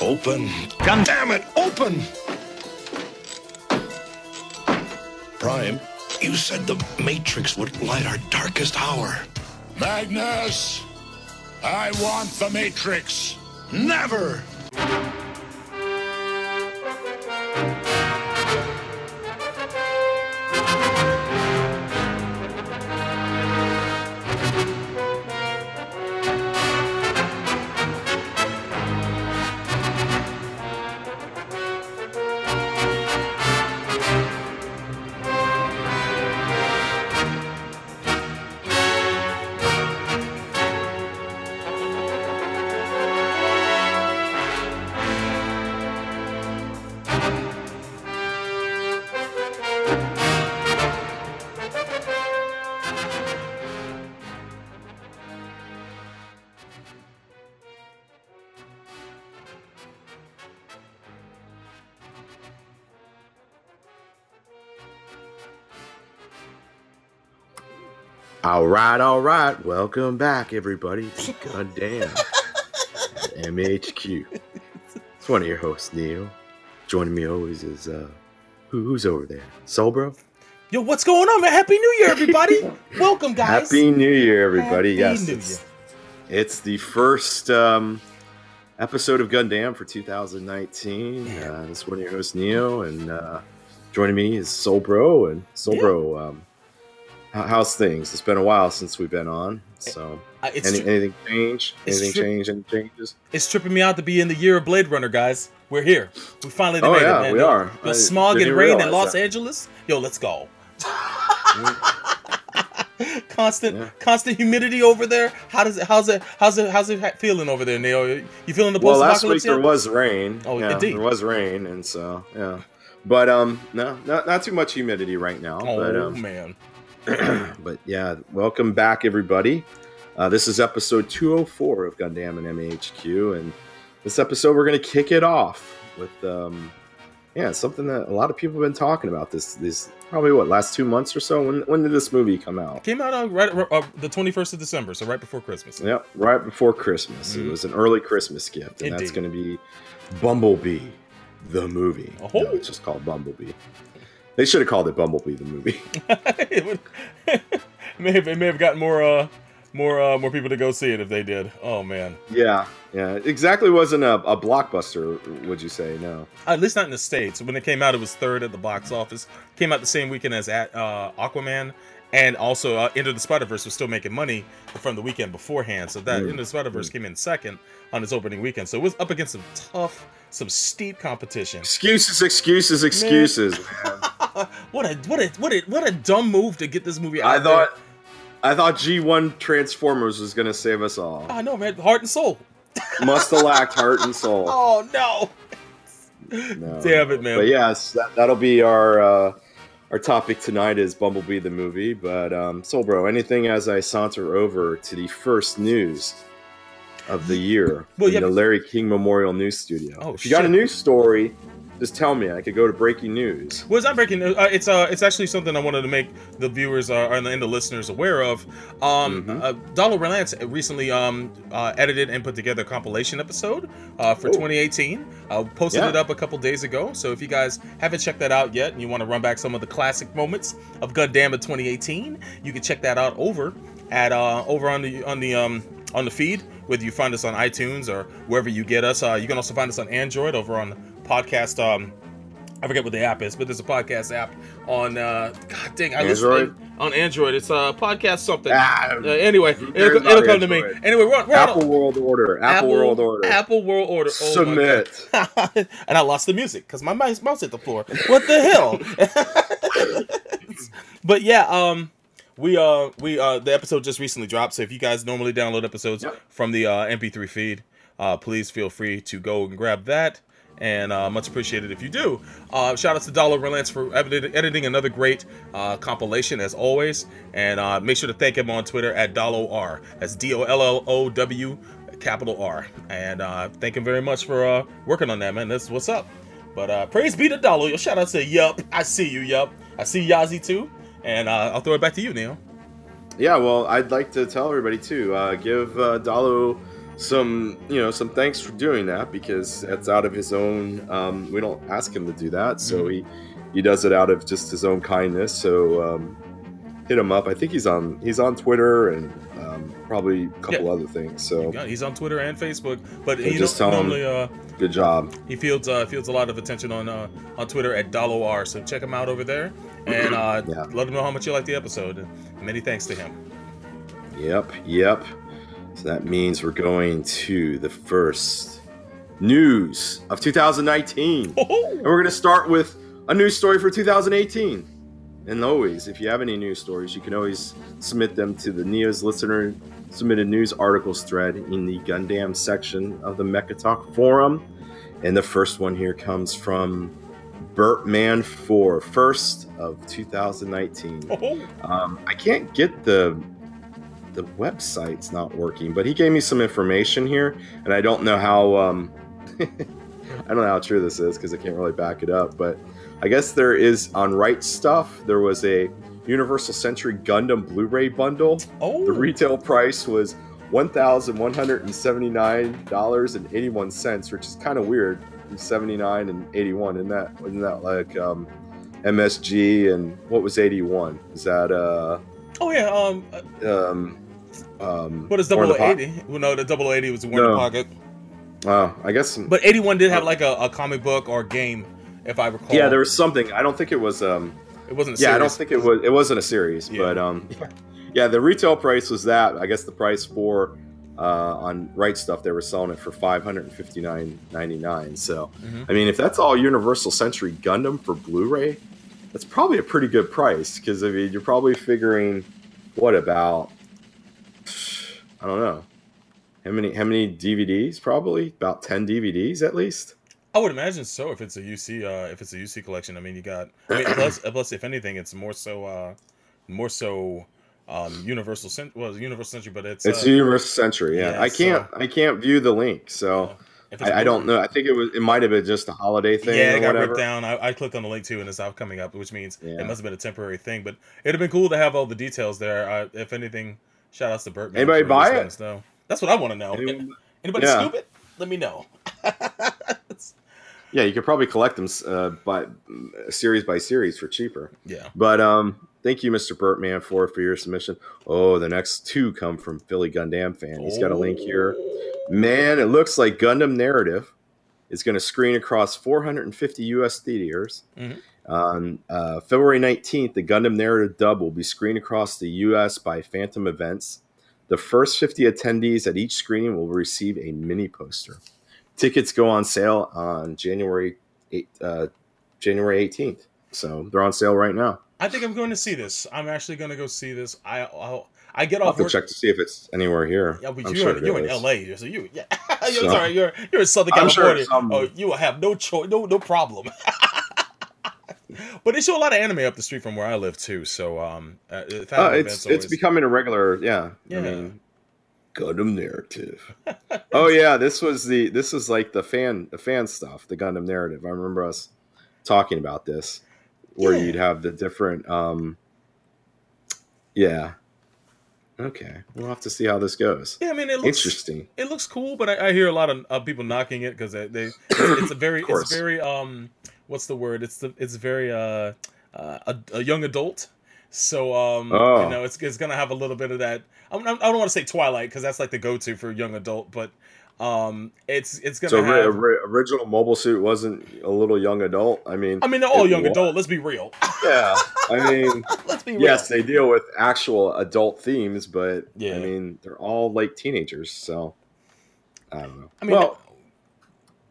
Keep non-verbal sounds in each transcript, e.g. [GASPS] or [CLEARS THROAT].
Open. God damn it, open! Prime, you said the Matrix would light our darkest hour. Magnus! I want the Matrix! Never! All right, all right. Welcome back, everybody. Goddamn. MHQ. It's one of your hosts, Neil. Joining me always is uh who, who's over there? Soul Bro? Yo, what's going on, man? Happy New Year, everybody! [LAUGHS] Welcome, guys. Happy New Year, everybody. Happy yes. New it's, it's the first um episode of Gundam for 2019. Uh, this is one of your hosts, Neo, and uh joining me is Soul Bro and Soul Yeah. Bro. Um how's things? It's been a while since we've been on. So Uh, Any, tri- anything change? Anything tri- change? Any changes? it's tripping me out to be in the year of Blade Runner, guys. We're here. We finally Oh, made yeah, it, man. we The- are. The smog and rain in Los that. Angeles. Yo, let's go. [LAUGHS] constant, Yeah. constant humidity over there. How does it? How's it? How's it? How's it feeling over there, Neil? You feeling the Well, last week post-apocalypse there was rain. Oh, yeah, indeed. there was rain, and so yeah. But um, no, not not too much humidity right now. Oh but um, man. [CLEARS THROAT] but yeah, welcome back, everybody. Uh, this is episode 204 of Gundam and MHQ, and this episode we're gonna kick it off with um, yeah, something that a lot of people have been talking about. This this probably what last two months or so. When when did this movie come out? Came out on right uh, the twenty first of December, so right before Christmas. Yep, right before Christmas. Mhm. It was an early Christmas gift, and that's going to be Bumblebee, the movie. Oh. No, it's just called Bumblebee. They should have called it Bumblebee, the movie. [LAUGHS] it would [LAUGHS] may have it may have gotten more uh more uh more people to go see it if they did. Oh man. yeah, yeah. It exactly wasn't a, a blockbuster, would you say? No. At least not in the states. When it came out, it was third at the box office. Came out the same weekend as at, uh, Aquaman, and also uh, Into the Spider Verse was still making money from the weekend beforehand. So that Mm. Into the Spider Verse came in second on its opening weekend. So it was up against some tough, some steep competition. Excuses, excuses, excuses. [LAUGHS] [LAUGHS] what a what a what a what a dumb move to get this movie out. I there. thought, I thought G1 Transformers was going to save us all. I know, man. Heart and soul. Must have lacked heart and [LAUGHS] soul. Oh no. No. Damn it, man. But yes, that, that'll be our uh, our topic tonight is Bumblebee the movie. But um, Soul Bro, anything as I saunter over to the first news of the year Well, in yeah, the Larry King Memorial News Studio. Oh, if you got a shit. news story, just tell me. I could go to breaking news. Well, it's not breaking. Uh, it's uh, it's actually something I wanted to make the viewers uh, and, the, and the listeners aware of. Um, Mhm. uh, Dollar Relance recently um uh, edited and put together a compilation episode uh, for Oh. 2018. I posted Yeah. it up a couple days ago. So if you guys haven't checked that out yet, and you want to run back some of the classic moments of Gundam in 2018, you can check that out over at uh, over on the on the um on the feed. Whether you find us on iTunes or wherever you get us, uh, you can also find us on Android over on podcast. Um, I forget what the app is, but there's a podcast app on. Uh, God dang, I listen- on Android. It's uh, podcast something. Ah, Uh, anyway, it'll, it'll come to me. Anyway, we're, we're Apple on World Order. Apple, World Order. Apple World Order. Oh. Submit. [LAUGHS] and I lost the music because my mouse, mouse hit the floor. What the hell? [LAUGHS] but yeah, um, we uh we uh the episode just recently dropped. So if you guys normally download episodes Yep. from the uh, MP3 feed, uh, please feel free to go and grab that. And uh, much appreciated if you do. Uh, shout out to Dollar Relance for edit- editing another great uh, compilation as always. And uh, make sure to thank him on Twitter at Dollo R. That's D O L L O W capital R. And uh, thank him very much for uh, working on that, man. That's what's up. But praise be to Dollo. Yo, shout out to Yup. I see you, Yup. I see Yazi too. And I'll throw it back to you, Neil. Yeah, well, I'd like to tell everybody too. Give Dalo some you know some thanks for doing that because it's out of his own. Um, we don't ask him to do that, so Mhm. he he does it out of just his own kindness. So um, hit him up. I think he's on he's on Twitter and um, probably a couple other things. So he's on Twitter and Facebook, but So he just tell him- uh, good job. he fields uh, fields a lot of attention on uh, on Twitter at dollar. So check him out over there and uh, [CLEARS THROAT] Yeah. let him know how much you like the episode. Many thanks to him. Yep, yep. So that means we're going to the first news of 2019. And we're going to start with a news story for 2018. And always, if you have any news stories, you can always submit them to the Neo's listener submitted news articles thread in the Gundam section of the Mecha Talk forum. And the first one here comes from Bertman4, first of 2019. Um, I can't get the the website's not working, but he gave me some information here, and I don't know how um, [LAUGHS] I don't know how true this is because I can't really back it up. But I guess there is on Right Stuf. There was a Universal Century Gundam Blu-ray bundle. Oh, The retail price was one thousand one hundred and seventy-nine dollars and eighty-one cents, which is kind of weird. Seventy-nine and eighty-one, isn't that? Isn't that like um, MSG and what was eighty-one? Is that uh oh yeah. Um, uh, um um? what is War in double the Po- eighty? Well, no, the double eighty was the one in No. the pocket. Oh, I guess. But eighty one did have like a, a comic book or game, if I recall. yeah, there was something. I don't think it was. Um, It wasn't. A yeah, I don't series. think it was. It wasn't a series, Yeah. but um, yeah, the retail price was that. I guess the price for uh, on Right Stuf they were selling it for five hundred and fifty nine ninety nine. So, Mhm. I mean, if that's all Universal Century Gundam for Blu-ray, that's probably a pretty good price because I mean, you're probably figuring what about I don't know. How many how many DVDs? Probably about 10 DVDs at least. I would imagine so if it's a UC uh if it's a UC collection. I mean you got I mean plus [CLEARS THROAT] plus if anything it's more so uh more so um universal cent well universal century but it's It's uh, Universal Century. Yeah, yeah, I can't I can't view the link, so it's I, I don't know. I think it was it might have been just a holiday thing Yeah, or it got whatever. ripped down. I, I clicked on the link too, and it's out coming up, which means Yeah. it must have been a temporary thing. But it'd have been cool to have all the details there. Uh, if anything, shout outs to Burt. man Anybody buy it? know. That's what I want to know. Anyone- [LAUGHS] Anybody Yeah. scoop it? Let me know. Yeah, you could probably collect them uh, by series by series for cheaper. yeah. But um, thank you, Mr. Bertman, for for your submission. Oh, the next two come from Philly Gundam fan. He's got a link here. Man, it looks like Gundam Narrative is going to screen across 450 U.S. theaters. Mhm. On uh, February 19th, the Gundam Narrative dub will be screened across the U.S. by Fathom Events. The first 50 attendees at each screening will receive a mini poster. Tickets go on sale on January 8, uh, January 18th. So they're on sale right now. I think I'm going to see this. I'm actually going to go see this. I I'll, I get I'll off to work. check to see if it's anywhere here. Yeah, but I'm you're, sure you're in. LA, so you [LAUGHS] yeah. [LAUGHS] you're So- sorry, you're you're in Southern sure California. some- Oh, you will have no choice, no no problem. [LAUGHS] [LAUGHS] but they show a lot of anime up the street from where I live too. So um, uh, Uh, it's it's becoming a regular, yeah. Yeah. I mean, Gundam narrative. [LAUGHS] oh yeah, this was the this was like the fan the fan stuff, the Gundam narrative. I remember us talking about this, where Yeah. you'd have the different. um Yeah. Okay, we'll have to see how this goes. yeah. I mean, it looks Interesting. it looks cool, but I, I hear a lot of uh, people knocking it because they, they it's, [COUGHS] it's a very it's very um what's the word? It's the it's very uh, uh a, a young adult. So um Oh. you know it's it's gonna have a little bit of that. I'm, I'm- don't want to say Twilight because that's like the go to for young adult, but um it's it's gonna So ri- have. ri- original mobile suit wasn't a little young adult. I mean, I mean, they're all young was. adult. Let's be real. Yeah, I [LAUGHS] mean. Let's be real. yes, they deal with actual adult themes, but Yeah. I mean, they're all like teenagers, so I don't know. I mean, well,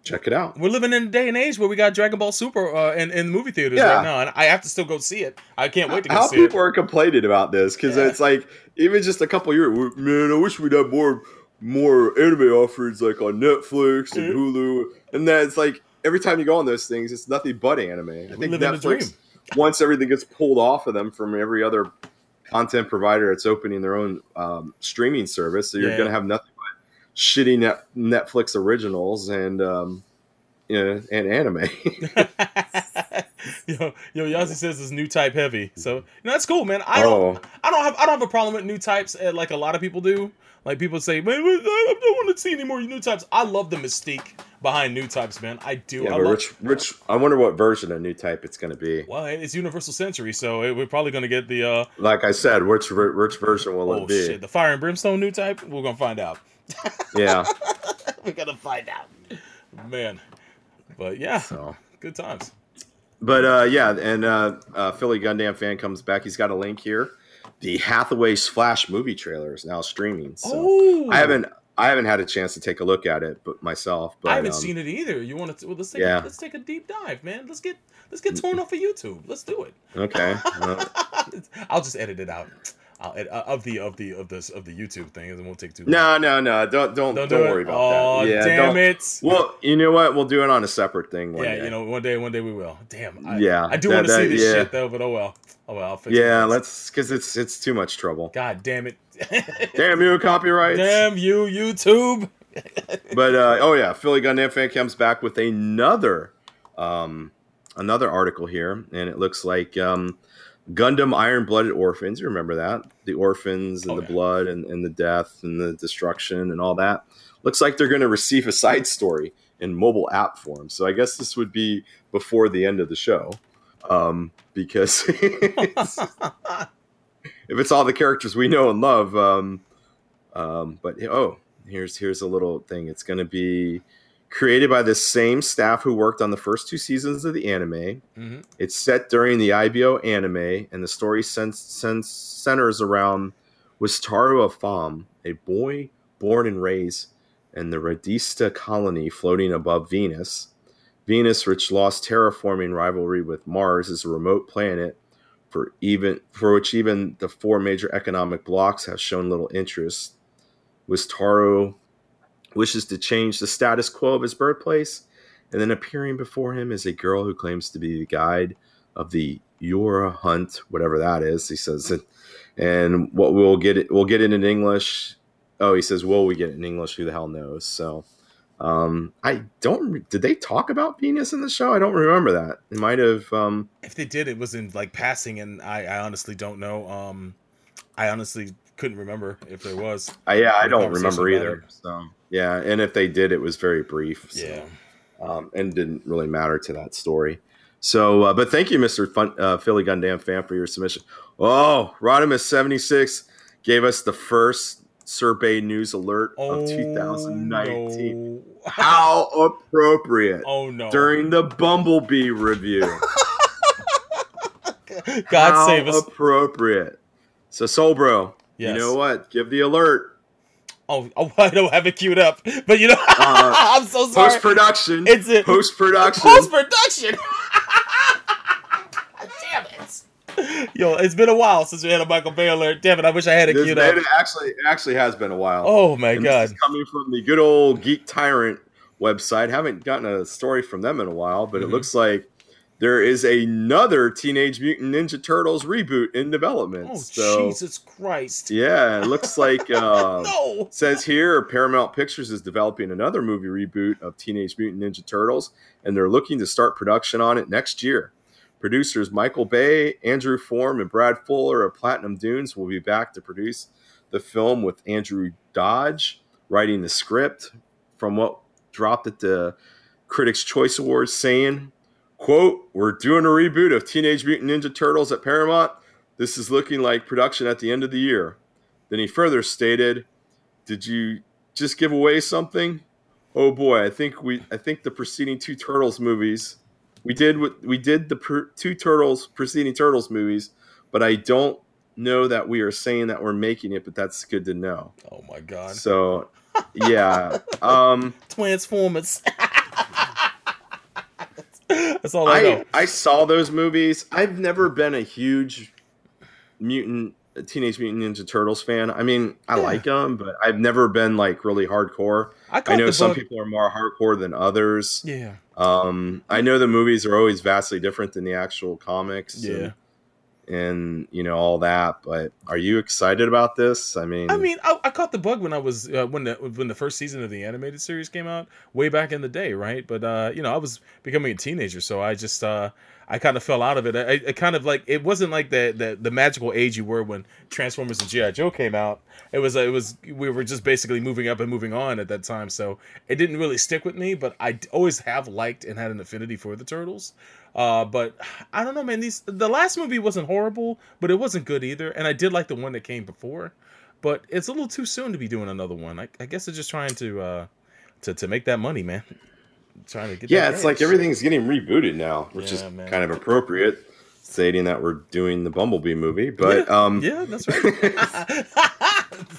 check it out. we're living in a day and age where we got Dragon Ball Super uh, in in movie theaters Yeah. right now, and I have to still go see it. I can't wait to go How see people are complaining about this because Yeah. it's like even just a couple years, man. I wish we'd have more more anime offerings like on Netflix and Mhm. Hulu, and then it's like every time you go on those things, it's nothing but anime. I think. Netflix once everything gets pulled off of them from every other content provider that's opening their own um, streaming service, so you're Yeah. going to have nothing shitty net, Netflix originals and um, you know and anime. [LAUGHS] [LAUGHS] yo, yo, Yazzie says it's new type heavy, so you know that's cool, man. I don't, oh, I don't have, I don't have a problem with new types uh, like a lot of people do. Like people say, man, I don't want to see any more new types. I love the mystique behind new types, man. I do. Yeah, I love, Rich, Rich, I wonder what version of new type it's going to be. well, it's Universal Century, so it, we're probably gonna get the uh Like I said, which which version will oh it be? shit, the Fire and Brimstone new type. We're gonna find out. Yeah. [LAUGHS] We're gonna find out, man. But yeah, So, good times. but uh, yeah, and uh, uh, Philly Gundam fan comes back. He's got a link here. The Hathaway's Flash movie trailer is now streaming. So oh, I haven't I haven't had a chance to take a look at it, but myself. But I haven't um, seen it either. You want to? Well, let's take. Yeah. A, let's take a deep dive, man. Let's get let's get torn off of YouTube. Let's do it. Okay. [LAUGHS] I'll just edit it out. I'll uh, of the of the of this of the YouTube thing, it won't take too. long. no, no, no. Don't don't don't don't, do worry it. about oh, that. Yeah, damn it. Well, you know what? We'll do it on a separate thing yeah, day. you know, one day, one day we will. Damn. I, Yeah, I do want to see this yeah. shit though, but oh well. Oh well. I'll fix yeah, let's because it's it's too much trouble. God damn it. [LAUGHS] Damn you, copyrights. Damn you, YouTube. [LAUGHS] But uh, oh yeah, Philly Gundam fan comes back with another um, another article here, and it looks like um, Gundam Iron Blooded Orphans. You remember that the orphans and Oh, the yeah. blood and, and the death and the destruction and all that. Looks like they're going to receive a side story in mobile app form. So I guess this would be before the end of the show, um, because [LAUGHS] it's- if it's all the characters we know and love. Um, um, but oh, here's here's a little thing. It's going to be created by the same staff who worked on the first two seasons of the anime. Mhm. It's set during the IBO anime, and the story cen- cen- centers around Wistario Afam, a boy born and raised in the Radista colony floating above Venus. Venus, which lost terraforming rivalry with Mars, is a remote planet for even for which even the four major economic blocks have shown little interest. Wistario wishes to change the status quo of his birthplace, and then appearing before him is a girl who claims to be the guide of the Yura hunt, whatever that is. He says, and what we'll get it, we'll get it in English. Oh, he says, "Will we get it in English? Who the hell knows?" So, um, I don't. Did they talk about Venus in the show? I don't remember that. It might have. Um, If they did, it was in like passing, and I, I honestly don't know. Um, I honestly couldn't remember if there was. I, yeah, I don't remember either. So, yeah, and if they did, it was very brief. so. Yeah. um, and didn't really matter to that story. So, uh, but thank you, Mister uh, Philly Gundam fan, for your submission. Oh, Rodimus seventy six gave us the first Survey News alert Oh, of 2019. no. [LAUGHS] How appropriate Oh no! during the Bumblebee review. [LAUGHS] God How save us. Appropriate. So, Soul Bro, Yes. you know what? Give the alert. Oh, [LAUGHS] oh, I don't have it queued up, but you know, [LAUGHS] Uh, I'm so sorry. Post production. It's a Post production. post production. [LAUGHS] Damn it! Yo, it's been a while since we had a Michael Bay alert. Damn it! I wish I had it This queued it up. actually it actually has been a while. Oh my And god! This is coming from the good old Geek Tyrant website. Haven't gotten a story from them in a while, but Mhm. it looks like there is another Teenage Mutant Ninja Turtles reboot in development. Oh so Jesus Christ! yeah, it looks [LAUGHS] like uh, No. says here Paramount Pictures is developing another movie reboot of Teenage Mutant Ninja Turtles, and they're looking to start production on it next year. Producers Michael Bay, Andrew Form, and Brad Fuller of Platinum Dunes will be back to produce the film with Andrew Dodge writing the script. From what dropped at the Critics' Choice Awards, saying, "quote We're doing a reboot of Teenage Mutant Ninja Turtles at Paramount. This is looking like production at the end of the year." Then he further stated, "Did you just give away something? Oh boy, I think we I think the preceding two Turtles movies we did what we did the per, two Turtles preceding Turtles movies, but I don't know that we are saying that we're making it, but that's good to know. Oh my god! So, yeah. Um [LAUGHS] Transformers. [LAUGHS] That's all I, know. I I saw those movies. I've never been a huge mutant Teenage Mutant Ninja Turtles fan. I mean, I Yeah. like them, but I've never been like really hardcore. I, I know some people are more hardcore than others. Yeah. Um, I know the movies are always vastly different than the actual comics. Yeah. and, and you know all that. But are you excited about this? I mean, I mean, I, I caught the bug when I was uh, when the when the first season of the animated series came out way back in the day, right? But uh, you know, I was becoming a teenager, so I just uh, I kind of fell out of it. I, I kind of like it wasn't like the, the the magical age you were when Transformers and GI Joe came out. It was it was we were just basically moving up and moving on at that time, so it didn't really stick with me. But I always have liked and had an affinity for the turtles. Uh, but I don't know, man. These the last movie wasn't horrible, but it wasn't good either. And I did like the one that came before, but it's a little too soon to be doing another one. I, I guess they're just trying to uh, to to make that money, man. [LAUGHS] Trying to get yeah, it's like everything's getting rebooted now, which Yeah, is man. kind of appropriate, stating that we're doing the Bumblebee movie. But yeah, um, yeah, that's right. [LAUGHS]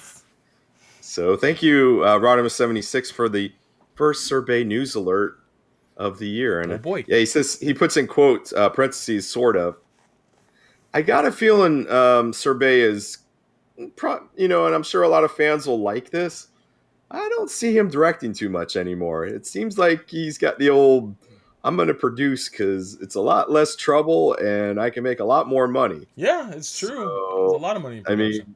So thank you, uh, Rodimus76, for the first Sorbet news alert of the year. And Oh, boy. yeah, he says he puts in quotes, uh, parentheses, sort of. I got a feeling um, Sorbet is, pro- you know, and I'm sure a lot of fans will like this. I don't see him directing too much anymore. It seems like he's got the old, I'm going to produce because it's a lot less trouble and I can make a lot more money. yeah, it's true. So, There's a lot of money. In I mean.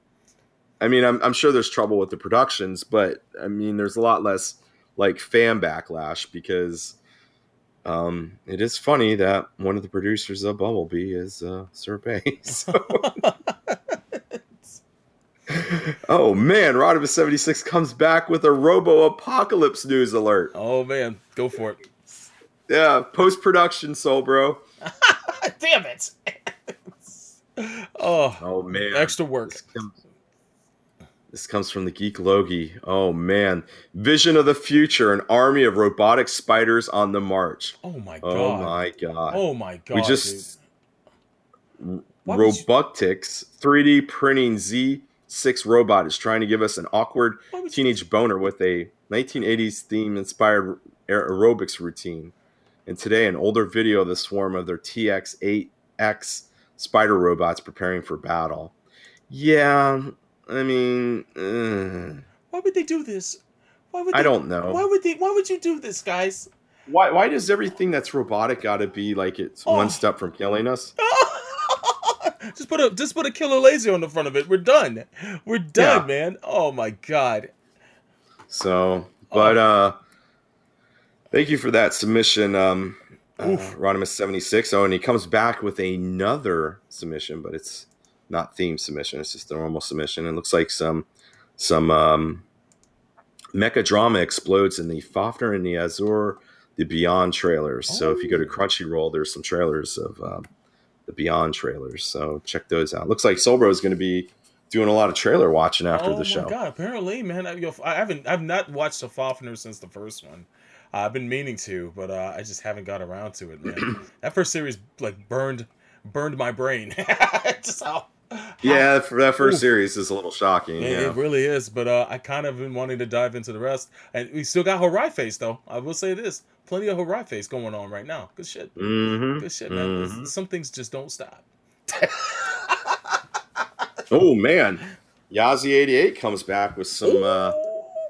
I mean, I'm, I'm sure there's trouble with the productions, but I mean, there's a lot less like fan backlash because um, it is funny that one of the producers of Bumblebee is uh, Sorbet. [LAUGHS] So, [LAUGHS] oh man, Rodimus 76 comes back with a Robo Apocalypse news alert. oh man, go for it. Yeah, post production, Soul Bro. [LAUGHS] Damn it. oh, Oh man, extra work. This comes, this comes from the Geekologie. Oh man, vision of the future: an army of robotic spiders on the march. Oh my oh, god. Oh my god! Oh my god. we just dude. Why you- 3D printing Z6 robot is trying to give us an awkward would you- teenage boner with a 1980s theme inspired aer- aerobics routine. And today, an older video of the swarm of their TX8X spider robots preparing for battle. Yeah, I mean, uh, Why would they do this? Why would I don't know. Why would they? Why would you do this, guys? Why, why does everything that's robotic got to be like it's Oh. one step from killing us? [LAUGHS] just put a just put a killer laser on the front of it. We're done. We're done, Yeah. man. Oh my god. So, but uh thank you for that submission, um uh, Rodimus76. Oh, and he comes back with another submission, but it's not theme submission, it's just a normal submission. It looks like some some um mecha drama explodes in the Fafner and the Azure the Beyond trailers. So if you go to Crunchyroll, there's some trailers of um, the Beyond trailers. So check those out. Looks like Solbro is going to be doing a lot of trailer watching after oh the my show. god. Apparently, man. I, yo, I haven't. I've not watched the Fafner since the first one. Uh, I've been meaning to, but uh, I just haven't got around to it, man. [CLEARS THROAT] that first series like burned burned my brain. [LAUGHS] just how. Yeah, for that first Oof. series is a little shocking. It, yeah. it really is, but uh, I kind of been wanting to dive into the rest, and we still got Horai Face though. I will say this: plenty of Horai Face going on right now. Good shit, hmm good shit, man. Mhm. Some things just don't stop. [LAUGHS] Oh man, Yazi88 comes back with some uh,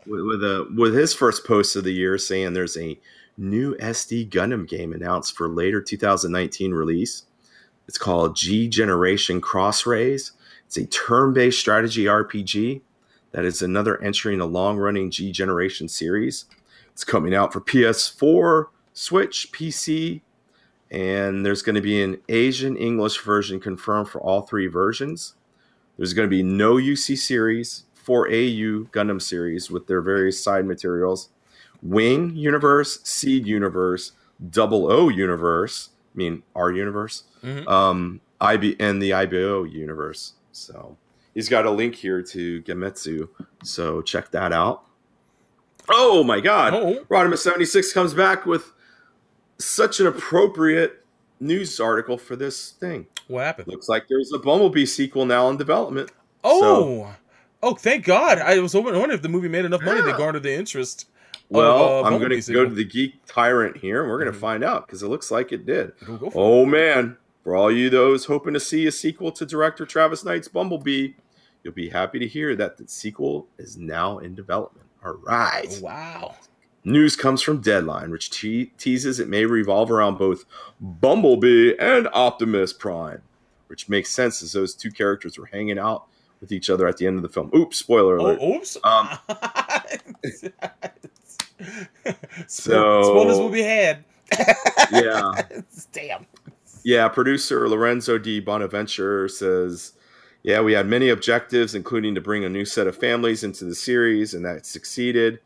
with, with a with his first post of the year, saying there's a new SD Gundam game announced for later 2019 release. It's called G Generation Cross Rays. It's a turn-based strategy RPG that is another entry in a long-running G Generation series. It's coming out for PS4, Switch, PC, and there's going to be an Asian English version confirmed for all three versions. There's going to be no UC series, 4AU Gundam series with their various side materials, Wing Universe, Seed Universe, Double O Universe, I mean our universe, Mhm. um, IB and the IBO universe. So he's got a link here to Gematsu, so check that out. Oh my God! Oh. Rodimus76 comes back with such an appropriate news article for this thing. What happened? Looks like there's a Bumblebee sequel now in development. Oh, oh, thank God! I was wondering if the movie made enough money to garner the interest. Well, uh, I'm going to go to the Geek Tyrant here, and we're going to Mhm. find out because it looks like it did. Go it. Oh man, for all you those hoping to see a sequel to director Travis Knight's Bumblebee, you'll be happy to hear that the sequel is now in development. All right. Oh, wow. News comes from Deadline, which te- teases it may revolve around both Bumblebee and Optimus Prime. which makes sense as those two characters were hanging out with each other at the end of the film. Oops, spoiler alert. Oh, oops. Um, [LAUGHS] [LAUGHS] so spoilers will be had. [LAUGHS] Yeah. [LAUGHS] Damn. Yeah, producer Lorenzo di Bonaventura says, Yeah, we had many objectives, including to bring a new set of families into the series, and that succeeded.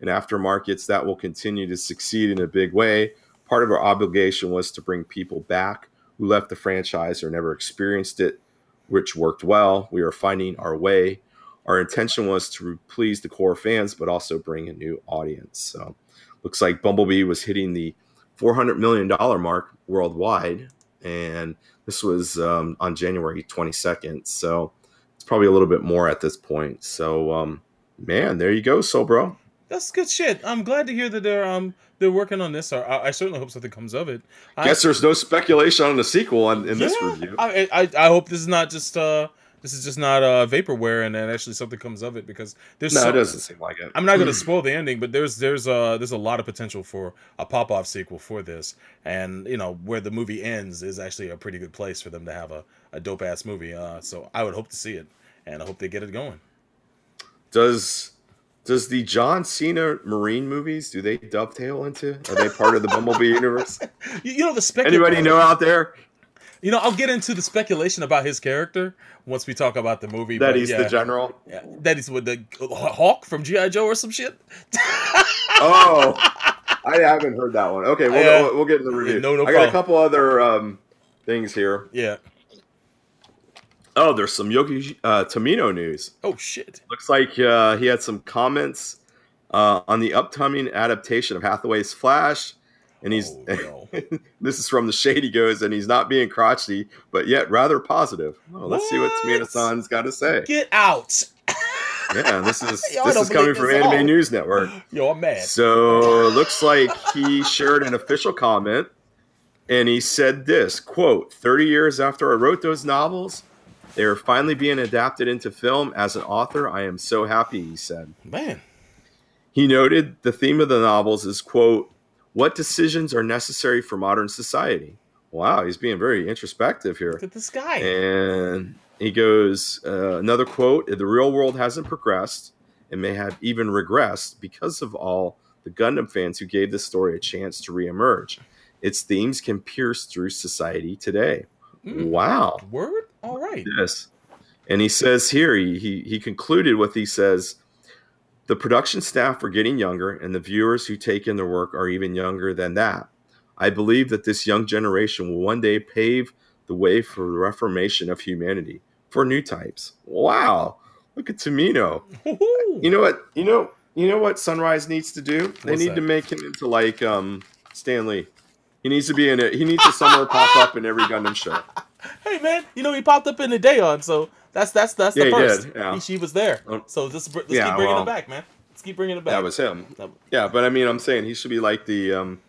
And aftermarkets, that will continue to succeed in a big way. Part of our obligation was to bring people back who left the franchise or never experienced it, which worked well. We are finding our way. Our intention was to please the core fans, but also bring a new audience. So, looks like Bumblebee was hitting the $400 million mark worldwide. And this was um, on January 22nd. So it's probably a little bit more at this point. So, um, man, there you go, so bro. That's good shit. I'm glad to hear that they're um they're working on this. I, I certainly hope something comes of it. I Guess there's no speculation on the sequel in, in this review. I, I I hope this is not just uh this is just not uh vaporware and then actually something comes of it because there's no, so, it doesn't seem like it. I'm not going to [CLEARS THROAT] spoil the ending, but there's there's uh there's a lot of potential for a pop off sequel for this, and you know where the movie ends is actually a pretty good place for them to have a, a dope ass movie. Uh, so I would hope to see it, and I hope they get it going. Does does the John Cena Marine movies do they dovetail into? Are they part of the Bumblebee universe? [LAUGHS] You, know the spec. Anybody know out there You know I'll get into the speculation about his character once we talk about the movie. that he's yeah, the general? yeah, that he's with the Hawk from GI Joe or some shit. [LAUGHS] Oh, I haven't heard that one. Okay, we'll, Yeah. we'll, we'll get in the review. No, no I got a couple other um, things here. Yeah. Oh, there's some Yoki uh, Tomino news. Oh shit. Looks like uh, he had some comments uh, on the upcoming adaptation of Hathaway's Flash, and he's. Oh, no. [LAUGHS] this is from the shade he goes, and he's not being crotchety, but yet rather positive. Well, let's see what? Tomino-san's got to say. Get out. Yeah, this [LAUGHS] is this is coming from Anime all. News Network. [GASPS] Yo, I'm mad. So it looks like he shared an official comment and he said this quote 30 years after I wrote those novels, they are finally being adapted into film. As an author, I am so happy, he said. Man. He noted the theme of the novels is quote, what decisions are necessary for modern society? Wow, he's being very introspective here. Look at this guy. And he goes, uh, another quote The real world hasn't progressed and may have even regressed because of all the Gundam fans who gave this story a chance to reemerge. Its themes can pierce through society today. Mm. Wow. Word? All right. Yes. And he says here, he, he, he concluded with he says, the production staff are getting younger, and the viewers who take in their work are even younger than that. I believe that this young generation will one day pave the way for the reformation of humanity for new types. Wow. Look at Tomino. You know what? You know, you know what Sunrise needs to do? They What's need that? to make him into like um Stan Lee. He needs to be in it. He needs to somewhere pop up in every Gundam show. [LAUGHS] hey man, you know he popped up in the day on, so that's that's that's Yeah, the he first. did, yeah. He, she was there. Um, So let's, let's yeah, keep bringing well, it back, man. Let's keep bringing it back. That was him. That- Yeah, but I mean, I'm saying he should be like the um,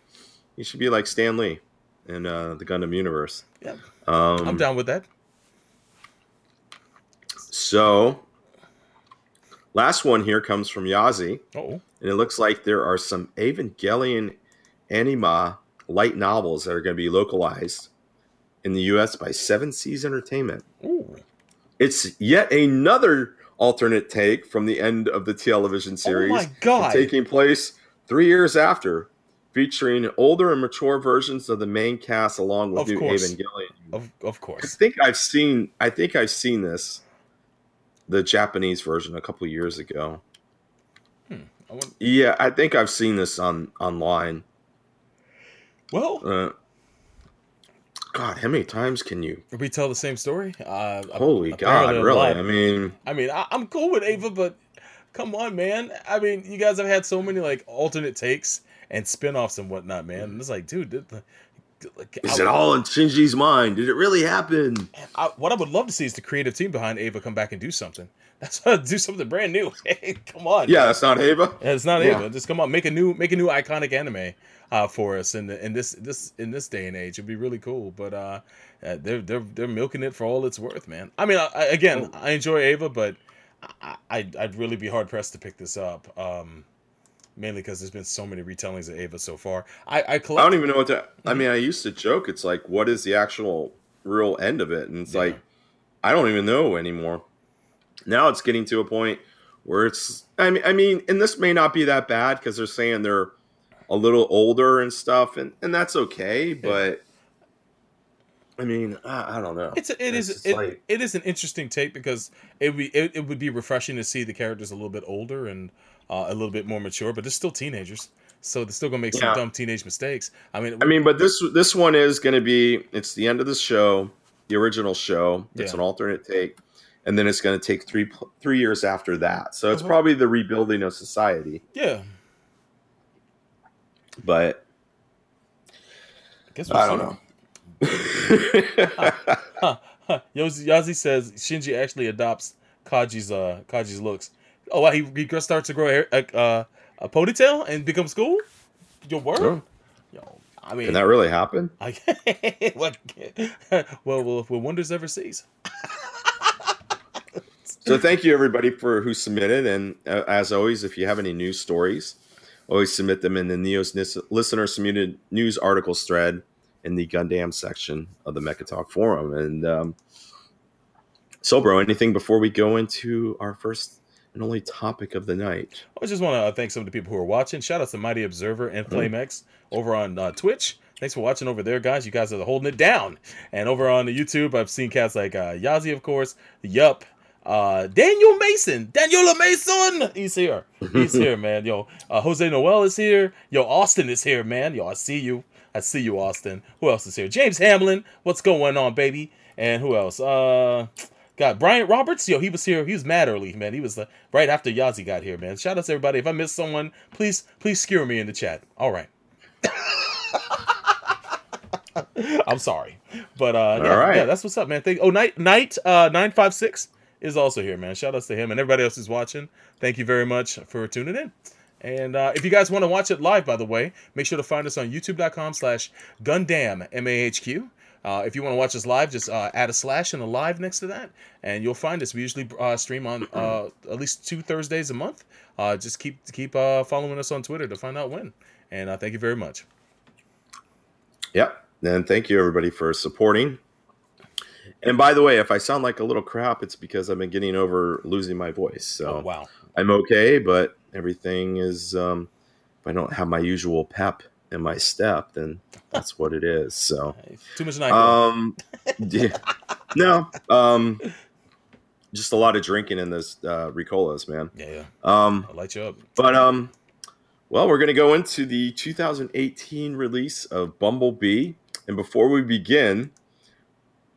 he should be like Stan Lee in uh, the Gundam universe. Yeah, Um, I'm down with that. So, last one here comes from Yazi, Oh, and it looks like there are some Evangelion anima light novels that are going to be localized in the U.S. by Seven Seas Entertainment. ooh, It's yet another alternate take from the end of the television series. Oh my God. Taking place three years after, featuring older and mature versions of the main cast along with Of new course. Evangelion. of of I course. think I've seen. I think I've seen this, the Japanese version, a couple years ago. I want, Yeah, I think I've seen this on online. well, Uh, God, how many times can you? we tell the same story. Uh, Holy God, really? I mean, I mean, I, I'm cool with Eva, but come on, man. I mean, you guys have had so many like alternate takes and spin-offs and whatnot, man. And it's like, dude, did the, like, is I- it all in Shinji's mind? Did it really happen? I, what I would love to see is the creative team behind Eva come back and do something. That's do something brand new. [LAUGHS] Hey, come on. Yeah, that's not Eva. Yeah, it's not Yeah. Eva. Just come on, make a new make a new iconic anime uh, for us in the, in this this in this day and age. It'd be really cool. But uh, they're they're they're milking it for all it's worth, man. I mean, I, I- again, Oh. I enjoy Eva, but I, I I'd really be hard pressed to pick this up. Um, mainly because there's been so many retellings of Eva so far. I I collect- I don't even know what to. I mean, I used to joke. It's like, what is the actual real end of it, and it's Yeah. like I don't even know anymore. Now it's getting to a point where it's. I mean, I mean, and this may not be that bad because they're saying they're a little older and stuff, and and that's okay. But I mean, I, I don't know. It's a, it is just it, like- it is an interesting take because it would be it, it would be refreshing to see the characters a little bit older and uh, a little bit more mature, but they're still teenagers, so they're still gonna make some Yeah. dumb teenage mistakes. I mean, I mean, but this this one is going to be. It's the end of the show, the original show. It's Yeah. an alternate take, and then it's going to take three three years after that. So it's Uh-huh. probably the rebuilding of society. yeah, But I guess I don't know. Huh. [LAUGHS] Yoz- Yazi says Shinji actually adopts Kaji's uh Kaji's looks. Oh, wow, he, he starts to grow hair, uh, a ponytail and becomes cool. Your word? Oh. Yo, I mean, Can that really happen? I, [LAUGHS] what? well, well, if wonders ever cease. [LAUGHS] So thank you everybody for who submitted, and uh, as always, if you have any news stories, always submit them in the Neos nis- listener submitted news articles thread in the Gundam section of the Mecha Talk forum. And um, so, bro, anything before we go into our first and only topic of the night? I just want to thank some of the people who are watching. Shout out to Mighty Observer and Mm-hmm. FlameX over on uh, Twitch. Thanks for watching over there, guys. You guys are holding it down. And over on the YouTube, I've seen cats like uh, Yazi, of course, Yup, uh, Daniel Mason, Daniel Mason. He's here. He's here, man. Yo, uh, Jose Noel is here. Yo, Austin is here, man. Yo, I see you. I see you, Austin. Who else is here? James Hamlin. What's going on, baby? And who else? Uh, God, Bryant Roberts. Yo, he was here. He was mad early, man. He was uh, right after Yazi got here, man. Shout out to everybody. If I missed someone, please, please skewer me in the chat. All right. [LAUGHS] I'm sorry, but uh, yeah, All right. yeah, that's what's up, man. Thank. Oh, night, night, uh, nine five six is also here, man. Shout outs to him and everybody else who's watching. Thank you very much for tuning in. And uh, if you guys want to watch it live, by the way, make sure to find us on youtube.com slash Gundam MAHQ. Uh, if you want to watch us live, just uh, add a slash and a live next to that, and you'll find us. We usually uh, stream on uh, at least two Thursdays a month. Uh, just keep keep uh, following us on Twitter to find out when. And thank you very much. Yep. And thank you everybody for supporting. And by the way, if I sound like a little crap, it's because I've been getting over losing my voice. So Oh, wow. I'm okay, but everything is. Um, if I don't have my usual pep in my step, then that's what it is. So, [LAUGHS] Too much night. um, yeah, no, um, just a lot of drinking in this uh, Ricolas, man. yeah, yeah. Um, I'll light you up. but um, well, we're gonna go into the 2018 release of Bumblebee, and before we begin,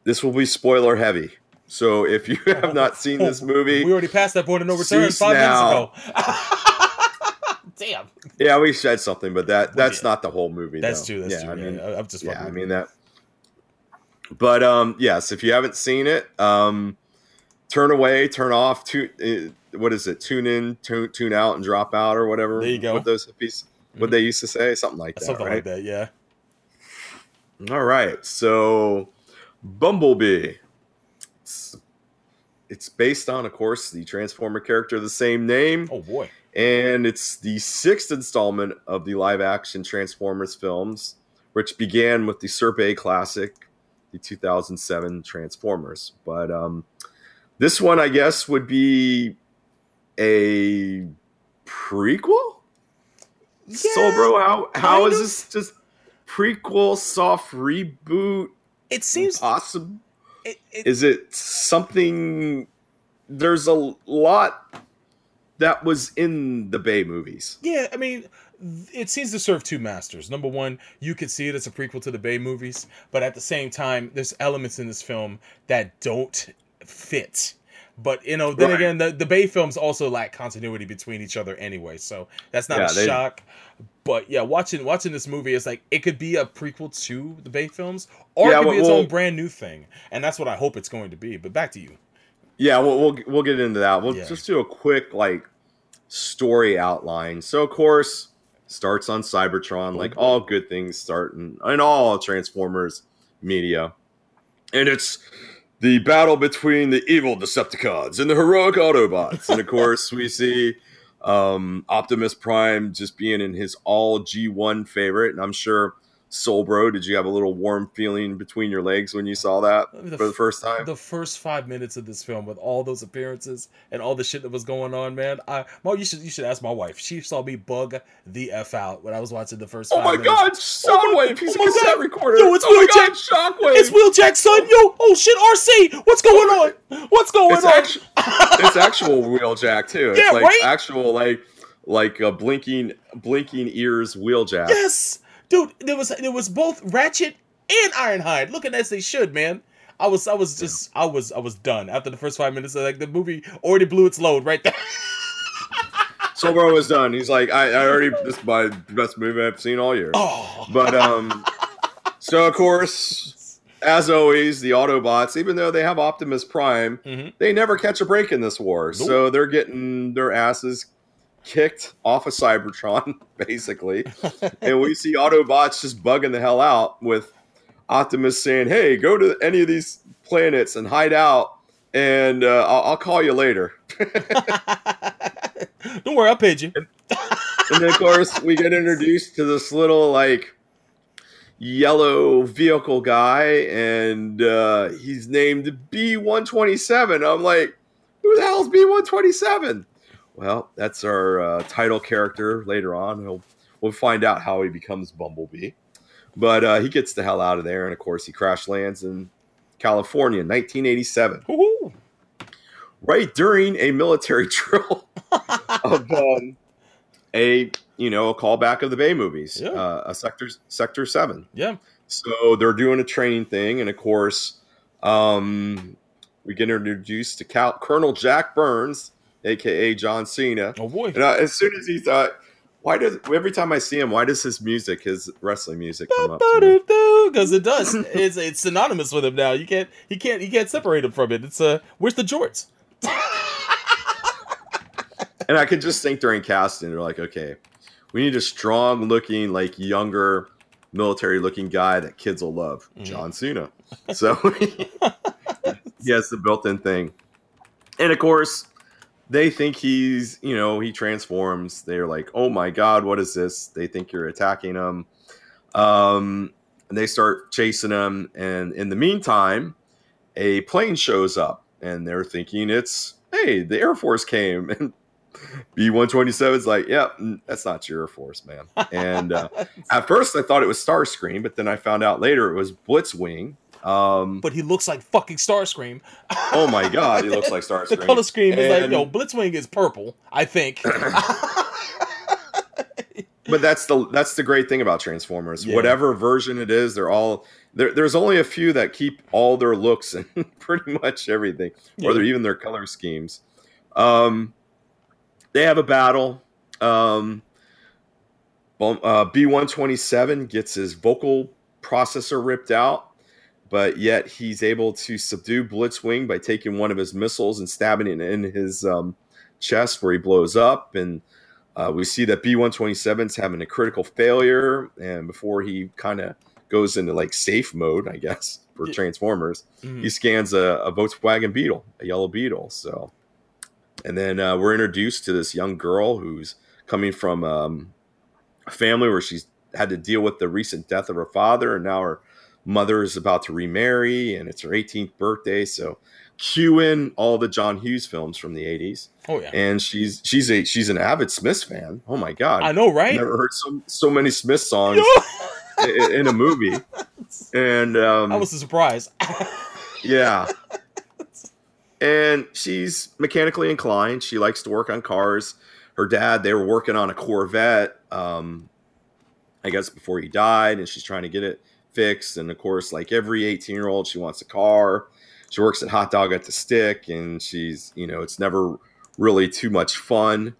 this will be spoiler heavy. So if you [LAUGHS] have not seen this movie, We already passed that point of no return five now. minutes ago. [LAUGHS] Damn. yeah, we said something, but that We that's did. not the whole movie. That's though. true. That's yeah, true. I mean, yeah, I'm just yeah, I mean that. But um, yes, if you haven't seen it, um, turn away, turn off, tune. Uh, what is it? Tune in, tune tune out, and drop out, or whatever. There you go. What those hippies, what Mhm. they used to say, something like that, something right? like that. Yeah. All right, so Bumblebee. It's, it's based on, of course, the Transformer character of the same name, Oh boy. and it's the sixth installment of the live-action Transformers films, which began with the Serpay classic, the 2007 Transformers. But um, this one, I guess, would be a prequel. so, bro, how how kind is of. this just prequel, soft reboot? It seems. possible. It, it, Is it something? There's a lot that was in the Bay movies. yeah. I mean, it seems to serve two masters. Number one, you could see it as a prequel to the Bay movies, but at the same time, there's elements in this film that don't fit. But you know, then Right. again, the, the Bay films also lack continuity between each other anyway, so that's not Yeah, a they- shock. But yeah, watching watching this movie is like it could be a prequel to the Bay films, or Yeah, it could be its well- own brand new thing, and that's what I hope it's going to be. But back to you. Yeah, we'll we'll, we'll get into that. We'll Yeah. just do a quick like story outline. So, of course, starts on Cybertron, like mm-hmm. all good things start in, in all Transformers media, and it's the battle between the evil Decepticons and the heroic Autobots. and of course, we see um, Optimus Prime just being in his all G1 favorite, and I'm sure Soul Bro, did you have a little warm feeling between your legs when you saw that The for the first time? The first five minutes of this film, with all those appearances and all the shit that was going on, man, I, Mo, you should you should ask my wife. She saw me bug the f out when I was watching the first. oh my minutes. god, Soundwave! He's oh a my cassette God. recorder. Yo, it's oh my Wheeljack. Shockwave! It's Wheeljack, son. Yo, oh shit, Arcee, what's going on? What's going it's, on? actu- it's actual Wheeljack too. It's Yeah, like right? actual like like a blinking blinking ears Wheeljack. Yes, dude. There was there was both Ratchet and Ironhide looking as they should, man. I was I was just I was I was done after the first five minutes. Like the movie already blew its load right there. [LAUGHS] Soul Bro was done. He's like, I, I already this is my best movie I've seen all year. Oh, But um, so of course, as always, the Autobots, even though they have Optimus Prime, Mhm. they never catch a break in this war. Nope. So they're getting their asses kicked off of Cybertron, [LAUGHS] basically. [LAUGHS] and we see Autobots just bugging the hell out with Optimus saying, "Hey, go to any of these planets and hide out, and uh, I'll, I'll call you later." [LAUGHS] don't worry, I'll pay you. and then of course we get introduced to this little like yellow vehicle guy and uh he's named b127 i'm like who the hell's b127 well that's our uh, title character later on He'll, we'll find out how he becomes bumblebee but uh, he gets the hell out of there and of course he crash lands in california in 1987 Woo-hoo. right during a military [LAUGHS] drill [LAUGHS] of um, a you know a callback of the Bay movies, Yeah. uh, a sector sector seven. Yeah. So they're doing a training thing, and of course, um, we get introduced to Cal- Colonel Jack Burns, aka John Cena. Oh boy. And I, as soon as he thought, why does every time I see him, why does his music, his wrestling music, come up? Because it does. It's it's synonymous with him now. You can't he can't he can't separate him from it. It's uh where's the jorts? [LAUGHS] And I could just think during casting, they're like, okay, we need a strong looking, like younger, military looking guy that kids will love. Mhm. John Cena. So [LAUGHS] he has the built in thing. And of course, they think he's, you know, he transforms. They're like, oh my God, what is this? They think you're attacking him. Um, and they start chasing him. And in the meantime, a plane shows up and they're thinking it's, hey, the Air Force came. [LAUGHS] And B 127 is like, yeah, that's not your Air Force, man. And uh, [LAUGHS] at first I thought it was Starscream, but then I found out later it was Blitzwing. Um, But he looks like fucking Starscream. oh my God, he looks like [LAUGHS] Starscream. The color scheme is like, yo, Blitzwing is purple, I think. [LAUGHS] but that's the that's the great thing about Transformers. Yeah. Whatever version it is, they're all there, there's only a few that keep all their looks [LAUGHS] and pretty much everything, or Yeah. they're even their color schemes. Um, they have a battle. Um, uh, B127 gets his vocal processor ripped out, but yet he's able to subdue Blitzwing by taking one of his missiles and stabbing it in his um, chest where he blows up. And uh, we see that B127's having a critical failure. And before he kind of goes into like safe mode, I guess, for. Transformers, Mhm. he scans a, a Volkswagen Beetle, a yellow Beetle. So, and then uh, we're introduced to this young girl who's coming from um, a family where she's had to deal with the recent death of her father, and now her mother is about to remarry, and it's her 18th birthday. So, cue in all the John Hughes films from the 80s, Oh yeah. and she's she's a she's an avid Smiths fan. Oh my god! I know, right? Never heard so so many Smith songs Yo! i- in a movie, [LAUGHS] and um, I was a surprise. [LAUGHS] yeah. And she's mechanically inclined. She likes to work on cars. Her dad, they were working on a Corvette, um, I guess before he died, and she's trying to get it fixed. And of course, like every 18 year old, she wants a car. She works at Hot Dog at the Stick, and she's, you know, it's never really too much fun.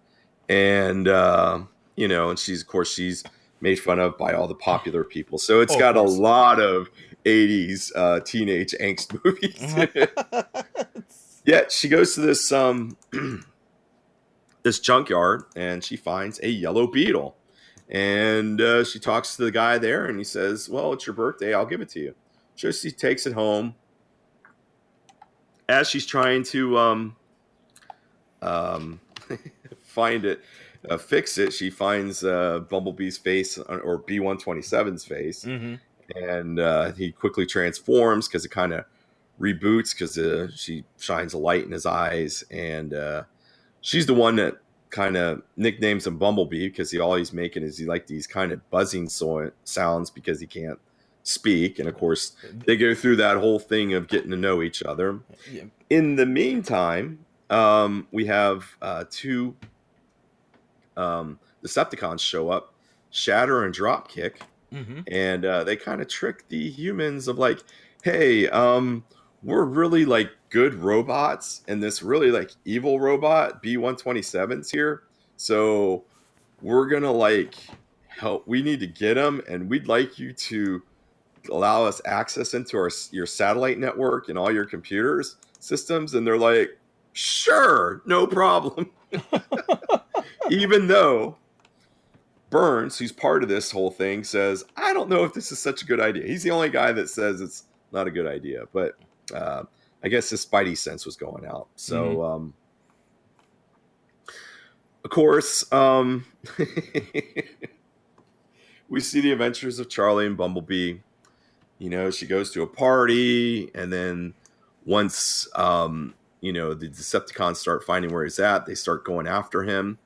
And, uh, you know, and she's, of course, she's made fun of by all the popular people. So it's Oh, got a lot of 80s uh, teenage angst [LAUGHS] movies. [LAUGHS] Yeah, she goes to this um [CLEARS THROAT] this junkyard and she finds a yellow beetle. And uh, she talks to the guy there and he says, Well, it's your birthday, I'll give it to you. So she takes it home. As she's trying to um um [LAUGHS] find it, uh, fix it, she finds uh, Bumblebee's face or B one twenty seven's face, Mm-hmm. and uh, he quickly transforms because it kind of reboots because uh, she shines a light in his eyes, and uh, she's the one that kind of nicknames him Bumblebee because he all he's making is he like these kind of buzzing so- sounds because he can't speak, and of course they go through that whole thing of getting to know each other. Yeah. In the meantime, um, we have uh, two um, Decepticons show up, Shatter and Dropkick, Mm-hmm. and uh, they kind of trick the humans of like, hey, um, we're really like good robots, and this really like evil robot B one twenty sevens here, so we're gonna like help. We need to get them and we'd like you to allow us access into our your satellite network and all your computers systems, and they're like, sure, no problem. [LAUGHS] Even though Burns, who's part of this whole thing, says, I don't know if this is such a good idea. He's the only guy that says it's not a good idea, but uh, I guess his spidey sense was going out. So, um, of course, um, [LAUGHS] we see the adventures of Charlie and Bumblebee. You know, she goes to a party, and then once um, you know the Decepticons start finding where he's at, they start going after him.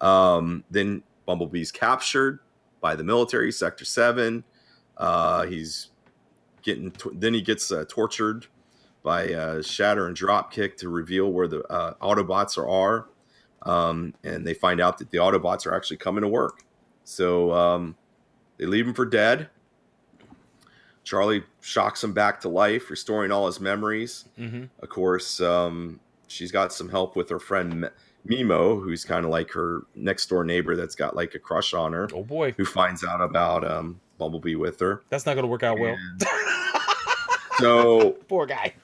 Um, then Bumblebee's captured by the military, Sector Seven. Uh, he's getting t- then he gets uh, tortured by uh, Shatter and Dropkick to reveal where the uh, Autobots are. are. Um, and they find out that the Autobots are actually coming to work. So um, they leave him for dead. Charlie shocks him back to life, restoring all his memories. Mm-hmm. Of course, um, she's got some help with her friend Memo, who's kind of like her next door neighbor that's got like a crush on her, Oh boy, who finds out about um, Bumblebee with her. that's not gonna work out well. So, [LAUGHS] Poor guy.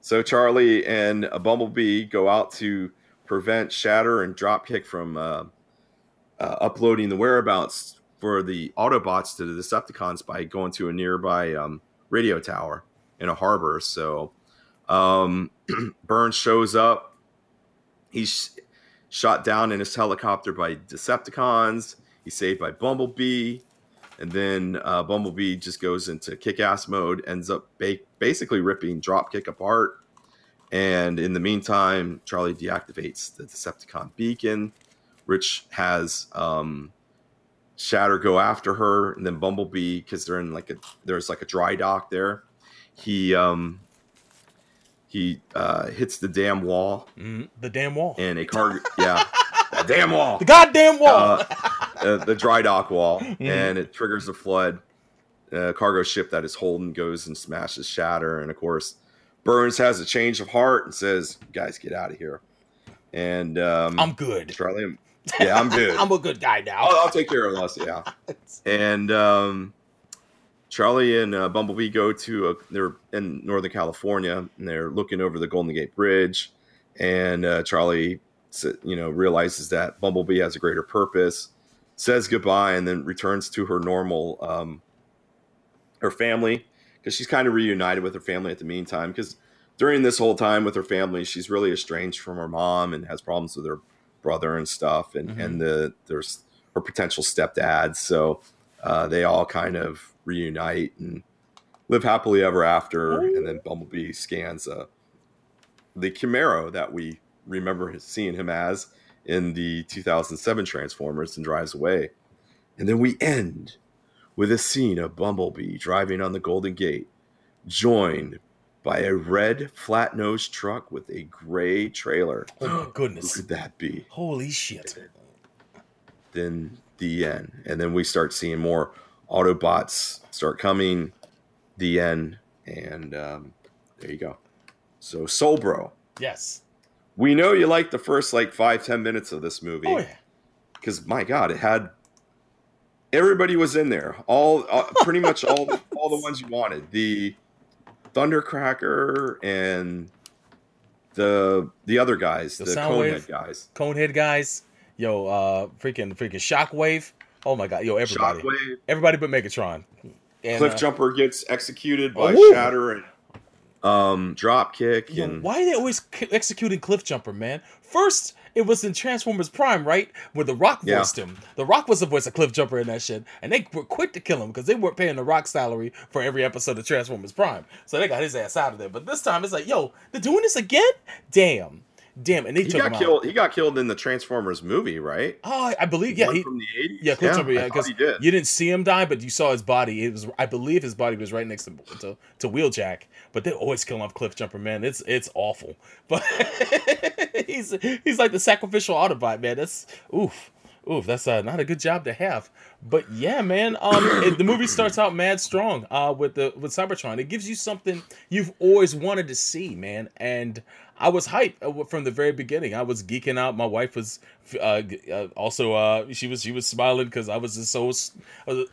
so Charlie and a Bumblebee go out to prevent Shatter and Dropkick from uh, uh, uploading the whereabouts for the Autobots to the Decepticons by going to a nearby um, radio tower in a harbor. So um, [CLEARS THROAT] Burns shows up. He's shot down in his helicopter by Decepticons. He's saved by Bumblebee. And then uh, Bumblebee just goes into kick ass mode, ends up ba- basically ripping Dropkick apart. And in the meantime, Charlie deactivates the Decepticon beacon. Rich has um, Shatter go after her, and then Bumblebee, because they're in like a there's like a dry dock there. He um, he uh, hits the damn wall, Mhm. The damn wall. and a car yeah, [LAUGHS] that damn wall The goddamn wall. uh, uh, the dry dock wall, [LAUGHS] and it triggers a flood. A cargo ship that is holding goes and smashes Shatter, and of course, Burns has a change of heart and says, "Guys, get out of here." And um, I'm good. Charlie, yeah, I'm good. [LAUGHS] I'm a good guy now. I'll, I'll take care of us. Yeah, [LAUGHS] and um, Charlie and uh, Bumblebee go to a, they're in Northern California and they're looking over the Golden Gate Bridge, and uh, Charlie, you know, realizes that Bumblebee has a greater purpose, says goodbye, and then returns to her normal, um, her family, because she's kind of reunited with her family at the meantime. Because during this whole time with her family, she's really estranged from her mom and has problems with her brother and stuff, and Mhm. and the there's her potential stepdad. So uh, they all kind of reunite and live happily ever after. And then Bumblebee scans uh, the Camaro that we remember seeing him as in the 2007 Transformers and drives away. And then we end with a scene of Bumblebee driving on the Golden Gate, joined by a red flat nosed truck with a gray trailer. Oh my Who goodness. could that be? Holy shit. then the end. And then we start seeing more Autobots start coming, the end, and um, there you go. So Soul Bro, Yes. We know you like the first like five ten minutes of this movie Oh yeah. because my God, it had everybody was in there, all uh, pretty much all the, [LAUGHS] all the ones you wanted. The Thundercracker and the the other guys, The the. Conehead guys, Conehead guys. Yo, uh freaking freaking Shockwave. Oh my god. Yo, everybody. Shockwave. Everybody but Megatron. And, Cliff uh, Jumper gets executed by Ooh. Shatter and um, drop kick, Yo, and why are they always executing Cliff Jumper, man? First, it was in Transformers Prime, right? Where The Rock Yeah. voiced him. The Rock was the voice of Cliff Jumper in that shit. And they were quick to kill him because they weren't paying The Rock salary for every episode of Transformers Prime. So they got his ass out of there. But this time, it's like, yo, they're doing this again? Damn. Damn. And they he took him got out. killed. He got killed in the Transformers movie, right? Oh, I believe, yeah. He, from the eighties. yeah, Cliff Jumper, yeah, because he did. you didn't see him die, but you saw his body. It was, I believe, his body was right next to to, to Wheeljack. But they always kill off Cliff Jumper, man. It's it's awful. [LAUGHS] But [LAUGHS] he's he's like the sacrificial Autobot, man. That's oof, oof. That's uh, not a good job to have. But yeah, man. Um, it- the movie starts out mad strong. Uh, with the with Cybertron, it gives you something you've always wanted to see, man. And I was hyped uh, from the very beginning. I was geeking out. My wife was uh, uh, also uh, she was she was smiling because I was just so was-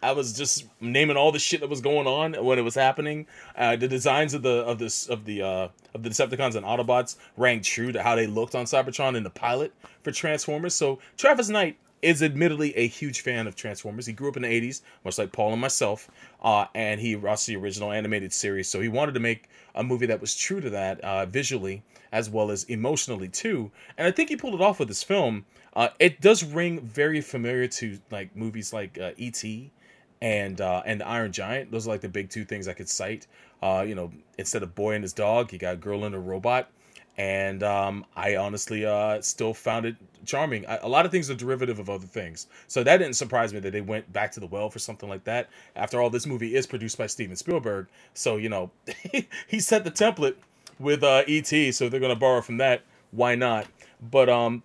I was just naming all the shit that was going on when it was happening. Uh, the designs of the of this of the uh, of the Decepticons and Autobots rang true to how they looked on Cybertron in the pilot for Transformers. So Travis Knight is admittedly a huge fan of Transformers. He grew up in the 80s, much like Paul and myself, uh, and he watched the original animated series. So he wanted to make a movie that was true to that uh, visually as well as emotionally too. And I think he pulled it off with this film. Uh, it does ring very familiar to like movies like uh, E.T. and uh, and Iron Giant. Those are like the big two things I could cite. Uh, you know, instead of boy and his dog, you got girl and a robot and um, I honestly uh, still found it charming. I, a lot of things are derivative of other things, so that didn't surprise me that they went back to the well for something like that. After all, this movie is produced by Steven Spielberg, so you know [LAUGHS] he set the template with uh, E.T. So they're gonna borrow from that. Why not? But um,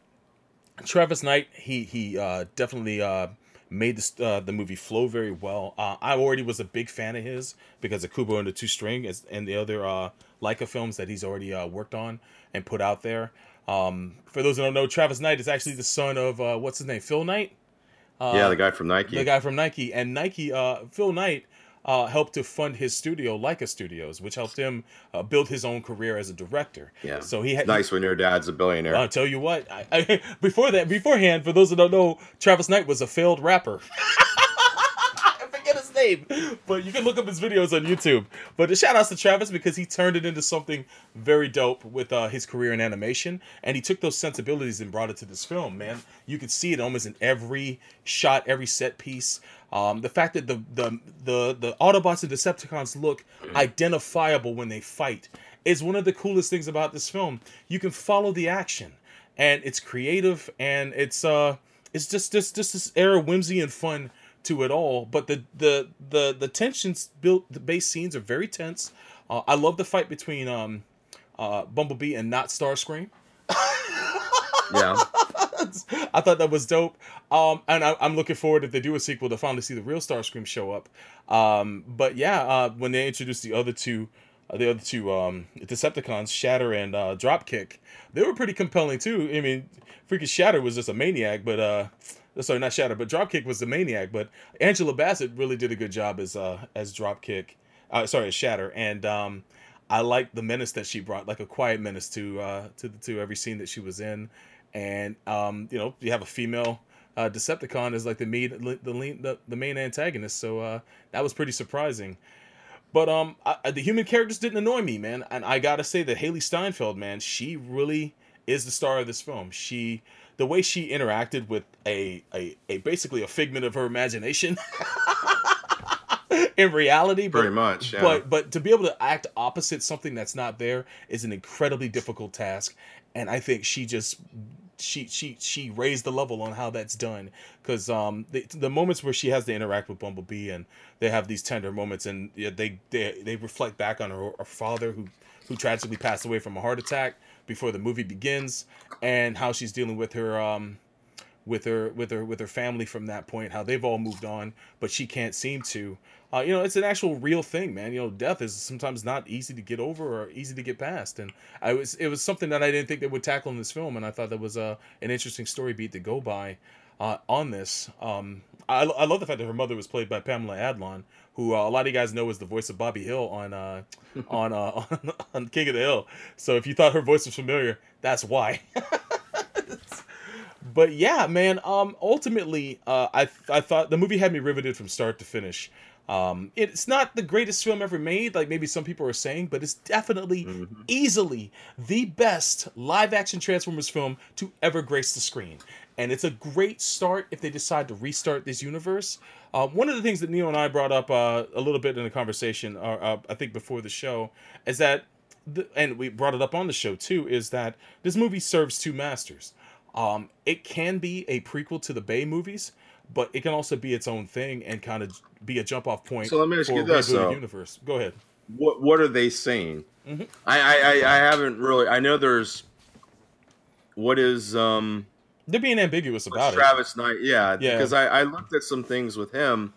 Travis Knight, he he uh, definitely uh, made uh, the movie flow very well. Uh, I already was a big fan of his because of Kubo and the Two String and the other uh, Laika films that he's already uh, worked on and put out there. Um, for those who don't know, Travis Knight is actually the son of uh, what's his name, Phil Knight. Uh, yeah, the guy from Nike. the guy from Nike, and Nike, uh, Phil Knight, uh, helped to fund his studio, Laika Studios, which helped him uh, build his own career as a director. yeah. So he had nice when your dad's a billionaire. I'll tell you what. I, I, [LAUGHS] before that, beforehand, for those who don't know, Travis Knight was a failed rapper. [LAUGHS] Name, but you can look up his videos on YouTube. But the shout outs to Travis because he turned it into something very dope with uh, his career in animation, and he took those sensibilities and brought it to this film. Man, you could see it almost in every shot, every set piece. Um, the fact that the, the the the Autobots and Decepticons look identifiable when they fight is one of the coolest things about this film. You can follow the action, and it's creative, and it's uh, it's just just just this of whimsy and fun to it all. But the the the the tensions built, the base scenes are very tense. Uh, I love the fight between um, uh, Bumblebee and not Starscream. [LAUGHS] yeah. [LAUGHS] I thought that was dope. Um, and I, I'm looking forward if they do a sequel to finally see the real Starscream show up. Um, but yeah, uh, when they introduced the other two, the other two um, Decepticons, Shatter and uh, Dropkick, they were pretty compelling too. I mean, freaking Shatter was just a maniac, but uh, sorry, not Shatter, but Dropkick was the maniac. But Angela Bassett really did a good job as uh, as Dropkick. Uh, sorry, as Shatter, and um, I liked the menace that she brought, like a quiet menace to uh, to the, to every scene that she was in and um, you know you have a female uh, Decepticon as like the main the the, the main antagonist. So uh, that was pretty surprising. But um, I, the human characters didn't annoy me, man. And I gotta say that Hailee Steinfeld, man, she really is the star of this film. She the way she interacted with a a, a basically a figment of her imagination. [LAUGHS] in reality, but, Pretty much, yeah. but but to be able to act opposite something that's not there is an incredibly difficult task, and I think she just she she she raised the level on how that's done. Because um the, the moments where she has to interact with Bumblebee and they have these tender moments and they they they reflect back on her, her father who who tragically passed away from a heart attack before the movie begins and how she's dealing with her um with her with her with her family from that point how they've all moved on but she can't seem to. Uh, you know it's an actual real thing man. You know death is sometimes not easy to get over or easy to get past. And i was it was something that i didn't think they would tackle in this film and i thought that was uh, an interesting story beat to go by uh, on this. Um, I, I love the fact that her mother was played by pamela adlon who uh, a lot of you guys know is the voice of bobby hill on uh, on, uh, on [LAUGHS] on king of the hill. So if you thought her voice was familiar that's why [LAUGHS] but yeah, man. Um, ultimately, uh, I I thought the movie had me riveted from start to finish. Um, it's not the greatest film ever made, like maybe some people are saying, but it's definitely Mm-hmm. easily the best live action Transformers film to ever grace the screen. And it's a great start if they decide to restart this universe. Uh, one of the things that Neil and I brought up uh, a little bit in the conversation, uh, I think before the show, is that, the, and we brought it up on the show too, is that this movie serves two masters. Um, it can be a prequel to the Bay movies, but it can also be its own thing and kind of be a jump off point So let me ask for you this, though. universe. Go ahead. What what are they saying? Mm-hmm. I, I I I haven't really. I know there's. What is um They're being ambiguous about it. Travis Knight? Yeah, Yeah. because I I looked at some things with him,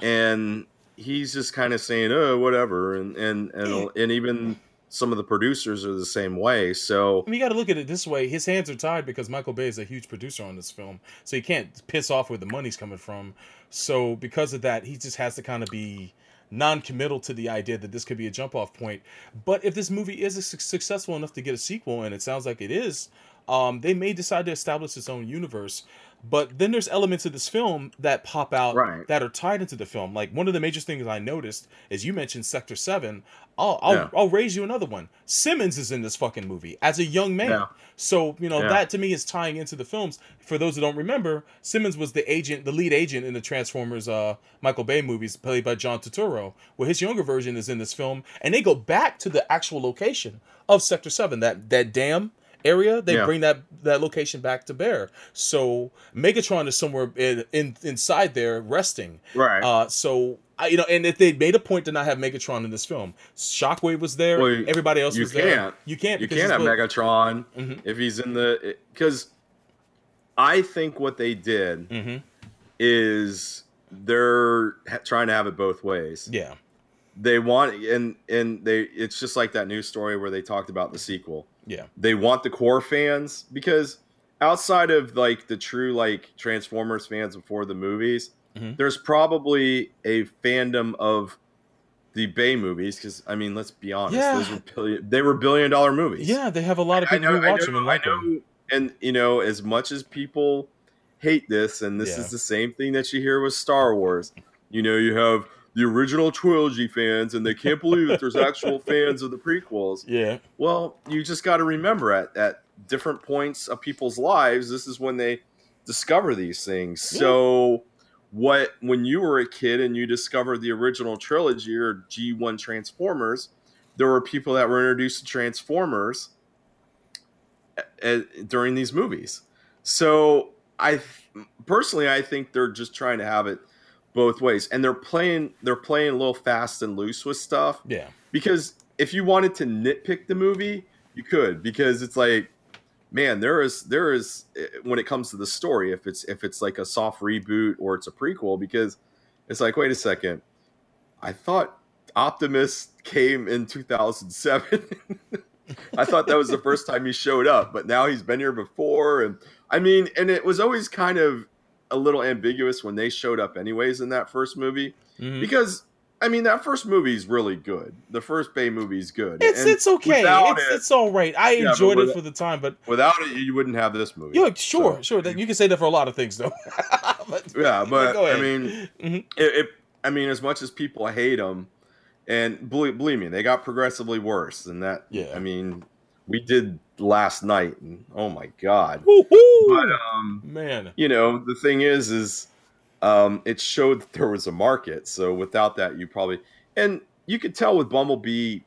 and he's just kind of saying, "Oh, whatever," and and and and even some of the producers are the same way. So you got to look at it this way. His hands are tied because Michael Bay is a huge producer on this film, so he can't piss off where the money's coming from. So because of that, he just has to kind of be non-committal to the idea that this could be a jump-off point. But if this movie is successful enough to get a sequel, and it sounds like it is, um, they may decide to establish its own universe. But then there's elements of this film that pop out Right. that are tied into the film. Like one of the major things I noticed is you mentioned Sector Seven. I'll I'll, Yeah. I'll raise you another one. Simmons is in this fucking movie as a young man. Yeah. So you know Yeah. that to me is tying into the films. For those who don't remember, Simmons was the agent, the lead agent in the Transformers uh, Michael Bay movies, played by John Turturro. Well, his younger version is in this film, and they go back to the actual location of Sector Seven, that that dam area. They Yeah. bring that that location back to bear. So Megatron is somewhere in, in inside there resting. right. Uh, so I, you know, and if they made a point to not have Megatron in this film, Shockwave was there. Well, everybody else you was there. can't. You can't. you can't have Megatron Mhm. if he's in the because I think what they did Mhm. is they're trying to have it both ways. Yeah. They want and and they it's just like that news story where they talked about the sequel. Yeah. They want the core fans because outside of like the true like Transformers fans before the movies, Mhm. there's probably a fandom of the Bay movies because I mean, let's be honest, Yeah. those were billion, they were billion dollar movies. Yeah, they have a lot of I people know, who watch know, them and like them. and you know, as much as people hate this, and this Yeah. is the same thing that you hear with Star Wars. You know, you have the original trilogy fans, and they can't believe that there's actual [LAUGHS] fans of the prequels. Yeah. Well, you just got to remember at at different points of people's lives, this is when they discover these things. So. What when you were a kid and you discovered the original trilogy or G1 Transformers, there were people that were introduced to Transformers during these movies. So I personally I think they're just trying to have it both ways, and they're playing they're playing a little fast and loose with stuff Yeah. because if you wanted to nitpick the movie, you could because it's like, man, there is there is eh, when it comes to the story, if it's if it's like a soft reboot or it's a prequel, because it's like, wait a second, I thought Optimus came in 2007. [LAUGHS] I thought that was the first time he showed up, but now he's been here before, and I mean, and it was always kind of a little ambiguous when they showed up, anyways, in that first movie Mhm. because I mean that first movie is really good. The first Bay movie is good. It's And it's okay. It's, it, it's all right. I Yeah, but enjoyed it for the time, but without it, you wouldn't have this movie. yeah, sure, So, sure. That, you can say that for a lot of things, though. [LAUGHS] but, Yeah, but go I mean, Mhm. it, it. I mean, as much as people hate them, and believe, believe me, they got progressively worse And that. Yeah. I mean, we did last night, and oh my god. Woo-hoo! But um, man, you know, the thing is, is um, it showed that there was a market. So without that, you probably and you could tell with Bumblebee,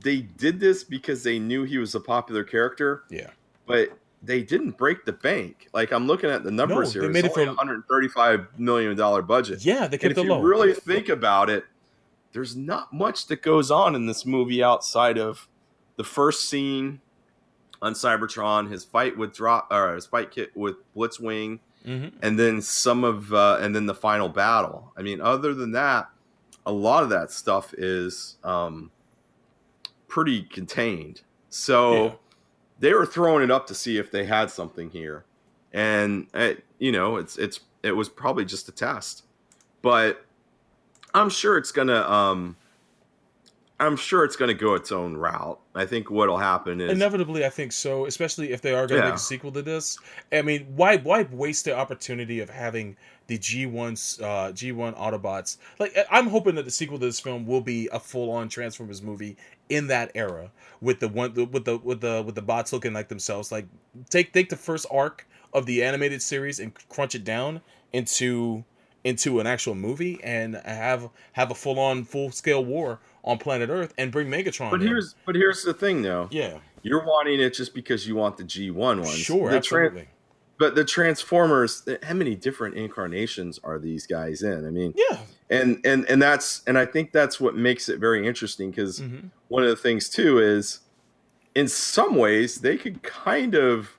they did this because they knew he was a popular character, yeah, but they didn't break the bank. Like I'm looking at the numbers they here, They made it's it for- 135 million dollar budget. yeah. They kept and if it you low. really think about it, there's not much that goes on in this movie outside of the first scene on Cybertron, his fight with drop or his fight kit with Blitzwing, Mhm. and then some of uh, and then the final battle. I mean, other than that, a lot of that stuff is um, pretty contained. So Yeah. they were throwing it up to see if they had something here, and uh you know, it's it's it was probably just a test, but I'm sure it's gonna. Um, I'm sure it's going to go its own route. I think what'll happen is Inevitably, I think so. Especially if they are going to Yeah. make a sequel to this. I mean, why why waste the opportunity of having the G1's uh, G1 Autobots? Like, I'm hoping that the sequel to this film will be a full on Transformers movie in that era with the one with the with the with the bots looking like themselves. Like, take take the first arc of the animated series and crunch it down into into an actual movie and have have a full on full scale war on planet Earth and bring Megatron. But in. here's but here's the thing though. yeah, You're wanting it just because you want the G1 ones. sure, The tran- absolutely. but the Transformers, how many different incarnations are these guys in? I mean, Yeah. and and and that's and I think that's what makes it very interesting because hmm one of the things too is in some ways they could kind of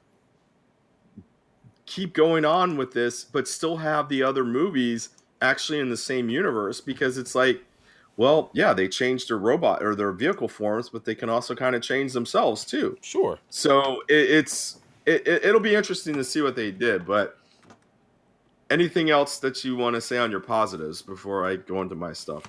keep going on with this but still have the other movies actually in the same universe because it's like well yeah they changed their robot or their vehicle forms but they can also kind of change themselves too Sure. so it, it's it, it, it'll be interesting to see what they did but anything else that you want to say on your positives before i go into my stuff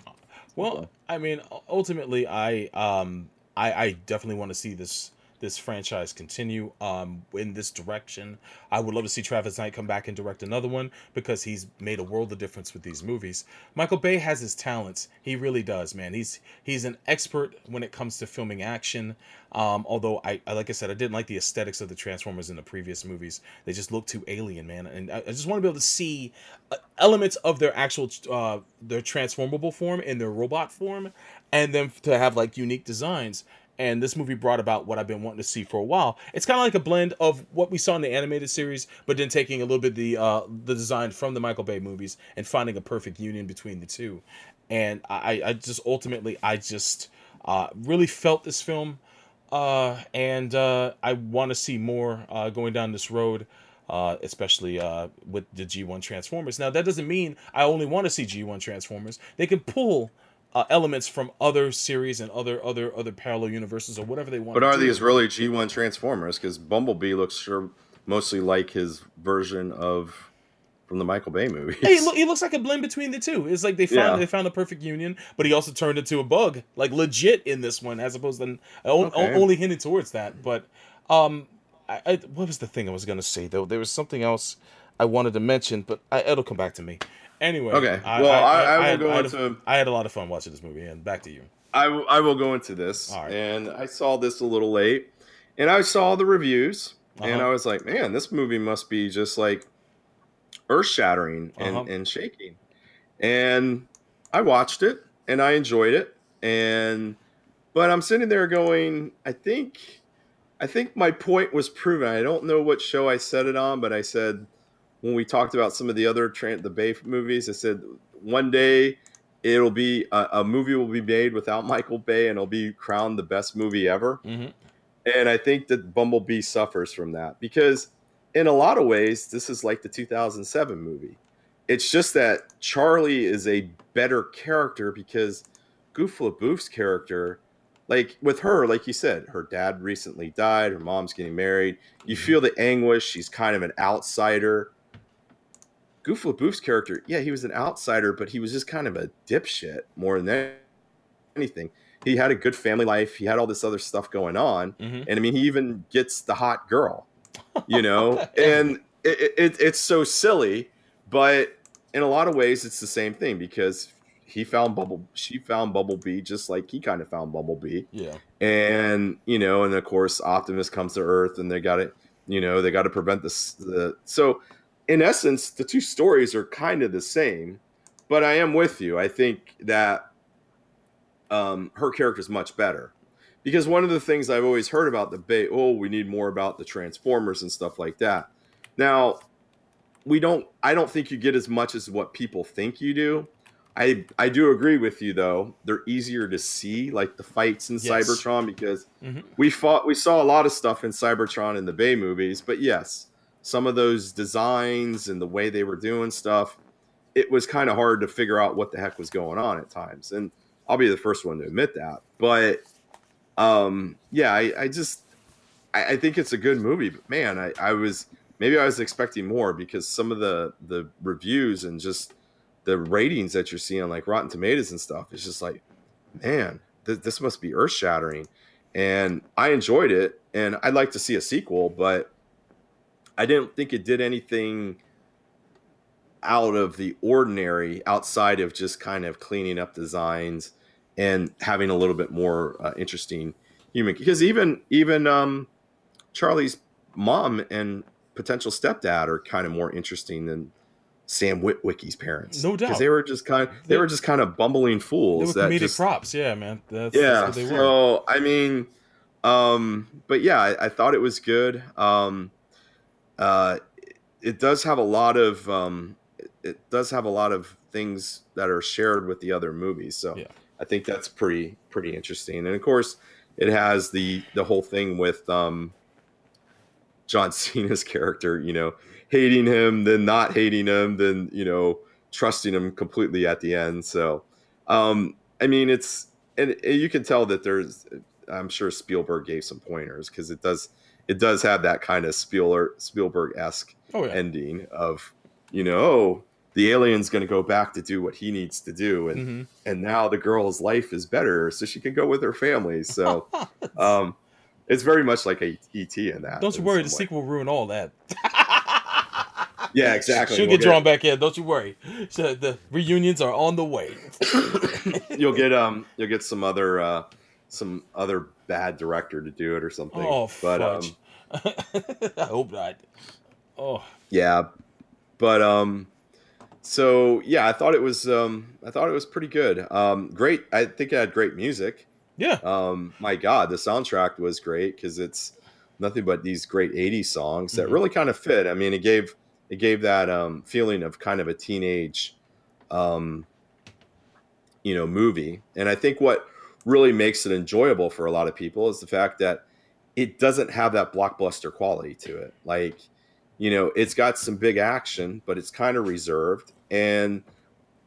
Well, I mean, ultimately, I um, I, I definitely want to see this this franchise continue um in this direction. I would love to see Travis Knight come back and direct another one because he's made a world of difference with these movies. Michael Bay has his talents. He really does, man. He's he's an expert when it comes to filming action. Um, although I, I like I said, I didn't like the aesthetics of the Transformers in the previous movies. They just look too alien, man. And I, I just want to be able to see uh, elements of their actual uh their transformable form in their robot form, and then to have like unique designs. And this movie brought about what I've been wanting to see for a while. It's kind of like a blend of what we saw in the animated series, but then taking a little bit the uh, the design from the Michael Bay movies and finding a perfect union between the two. And I, I just ultimately, I just uh, really felt this film, uh, and uh, I want to see more uh, going down this road. Uh, especially uh, with the G1 Transformers. Now, that doesn't mean I only want to see G1 Transformers. They can pull uh, elements from other series and other other other parallel universes or whatever they want. But are do. these really G1 Transformers? Because Bumblebee looks sure mostly like his version of from the Michael Bay movies. Hey, he, look, he looks like a blend between the two. It's like they found Yeah. they found a perfect union, but he also turned into a bug, like legit in this one, as opposed to Okay. only hinted towards that. But um, I, I, what was the thing I was gonna say though? There was something else I wanted to mention, but I, it'll come back to me. Anyway, Okay. Well, I- I will had- go had a- into- I had a lot of fun watching this movie, and back to you. I, w- I will go into this. Right. And I saw this a little late. And I saw the reviews. And Uh-huh. I was like, man, this movie must be just like earth shattering and, Uh-huh. and shaking. And I watched it and I enjoyed it. And, but I'm sitting there going, I think, I think my point was proven. I don't know what show I said it on, but I said, when we talked about some of the other tra- the Bay movies, I said one day it'll be a, a movie will be made without Michael Bay and it'll be crowned the best movie ever. Mm-hmm. And I think that Bumblebee suffers from that because in a lot of ways this is like the 2007 movie. It's just that Charlie is a better character because Goof LaBouf's character like with her like you said her dad recently died her mom's getting married you feel the anguish she's kind of an outsider Goof LaBouf's character, yeah, he was an outsider, but he was just kind of a dipshit more than anything. He had a good family life. He had all this other stuff going on, Mm-hmm. and I mean, he even gets the hot girl, you know. [LAUGHS] and it, it, it's so silly, but in a lot of ways, it's the same thing because he found Bubble, she found Bumblebee just like he kind of found Bumblebee Yeah. and you know, and of course, Optimus comes to Earth, and they got it. you know, they got to prevent this. The so, in essence, the two stories are kind of the same, but I am with you. I think that um, her character is much better because one of the things I've always heard about the Bay, oh, we need more about the Transformers and stuff like that. Now, we don't. I don't think you get as much as what people think you do. I I do agree with you though. They're easier to see, like the fights in Yes. Cybertron, because Mhm. we fought. We saw a lot of stuff in Cybertron in the Bay movies, but yes, some of those designs and the way they were doing stuff, it was kind of hard to figure out what the heck was going on at times. And I'll be the first one to admit that. But um, yeah, I, I just I, I think it's a good movie. But man, I, I was maybe I was expecting more because some of the the reviews and just the ratings that you're seeing, like Rotten Tomatoes and stuff, is just like, man, th- this must be earth shattering, and I enjoyed it, and I'd like to see a sequel, but I didn't think it did anything out of the ordinary outside of just kind of cleaning up designs and having a little bit more uh, interesting human because even even um charlie's mom and potential stepdad are kind of more interesting than sam witwicky's parents No doubt. because they were just kind they, They- were just kind of bumbling They fools were that comedic just, props, yeah, man. That's, yeah that's what they were. so i mean um but yeah I, I thought it was good um uh it does have a lot of um it- does have a lot of things that are shared with the other movies so Yeah. i think that's pretty pretty interesting and of course it has the the whole thing with um john [LAUGHS] cena's character you know hating him then not hating him then you know trusting him completely at the end so um i mean it's and you can tell that there's i'm sure spielberg gave some pointers because it does it does have that kind of spielberg spielberg-esque Oh yeah. ending of you know oh, the alien's going to go back to do what he needs to do and hmm and now the girl's life is better so she can go with her family so [LAUGHS] um it's very much like a et in that Don't you worry, the way. sequel will ruin all that. [LAUGHS] yeah exactly She'll We'll get drawn back in. Don't you worry. So the reunions are on the way. [COUGHS] you'll get um you'll get some other uh some other bad director to do it or something Oh, but fudge. um [LAUGHS] I hope not. Oh, yeah but um so yeah i thought it was um i thought it was pretty good um great i think it had great music yeah. um my god the soundtrack was great because it's nothing but these great 80s songs that Mhm. really kind of fit i mean it gave it gave that um feeling of kind of a teenage um you know movie and i think what really makes it enjoyable for a lot of people is the fact that it doesn't have that blockbuster quality to it like you know it's got some big action but it's kind of reserved and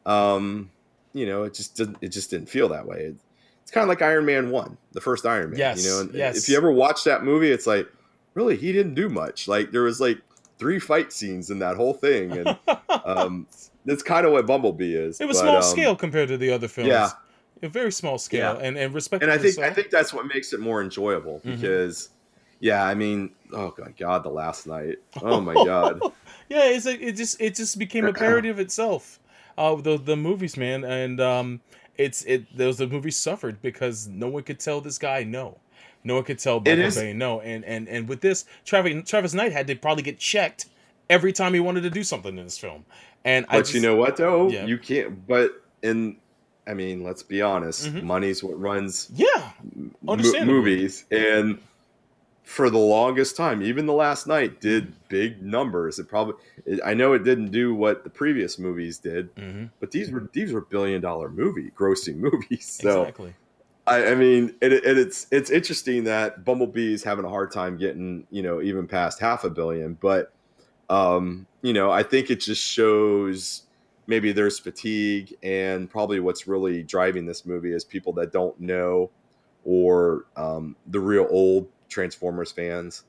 um you know it just didn't it just didn't feel that way it, it's kind of like iron man 1 the first iron man Yes, you know and yes. if you ever watch that movie it's like really he didn't do much like there was like three fight scenes in that whole thing and [LAUGHS] um that's kind of what bumblebee is it was but, small um, scale compared to the other films. yeah. A very small scale, Yeah. and and respect. and I think I think that's what makes it more enjoyable Mhm. because, yeah, I mean, oh my god, the Last Knight, [LAUGHS] oh my god, yeah, it's a, it just it just became a parody of itself. Uh, the the movies, man, and um, it's it those the movies suffered because no one could tell this guy no, no one could tell is- Bumblebee no, and and and with this, Travis Travis Knight had to probably get checked every time he wanted to do something in this film, and I but just, you know what though, Yeah. you can't. But in, I mean, let's be honest, Mhm. money's what runs yeah, mo- movies, and for the longest time, even the Last Knight did big numbers. It probably, it, I know it didn't do what the previous movies did, hmm but these were these were billion dollar movie grossing movies. [LAUGHS] So. exactly. I, I mean, it, it, it's it's interesting that Bumblebee is having a hard time getting you know even past half a billion, but um, you know I think it just shows maybe there's fatigue and probably what's really driving this movie is people that don't know or um, the real old Transformers fans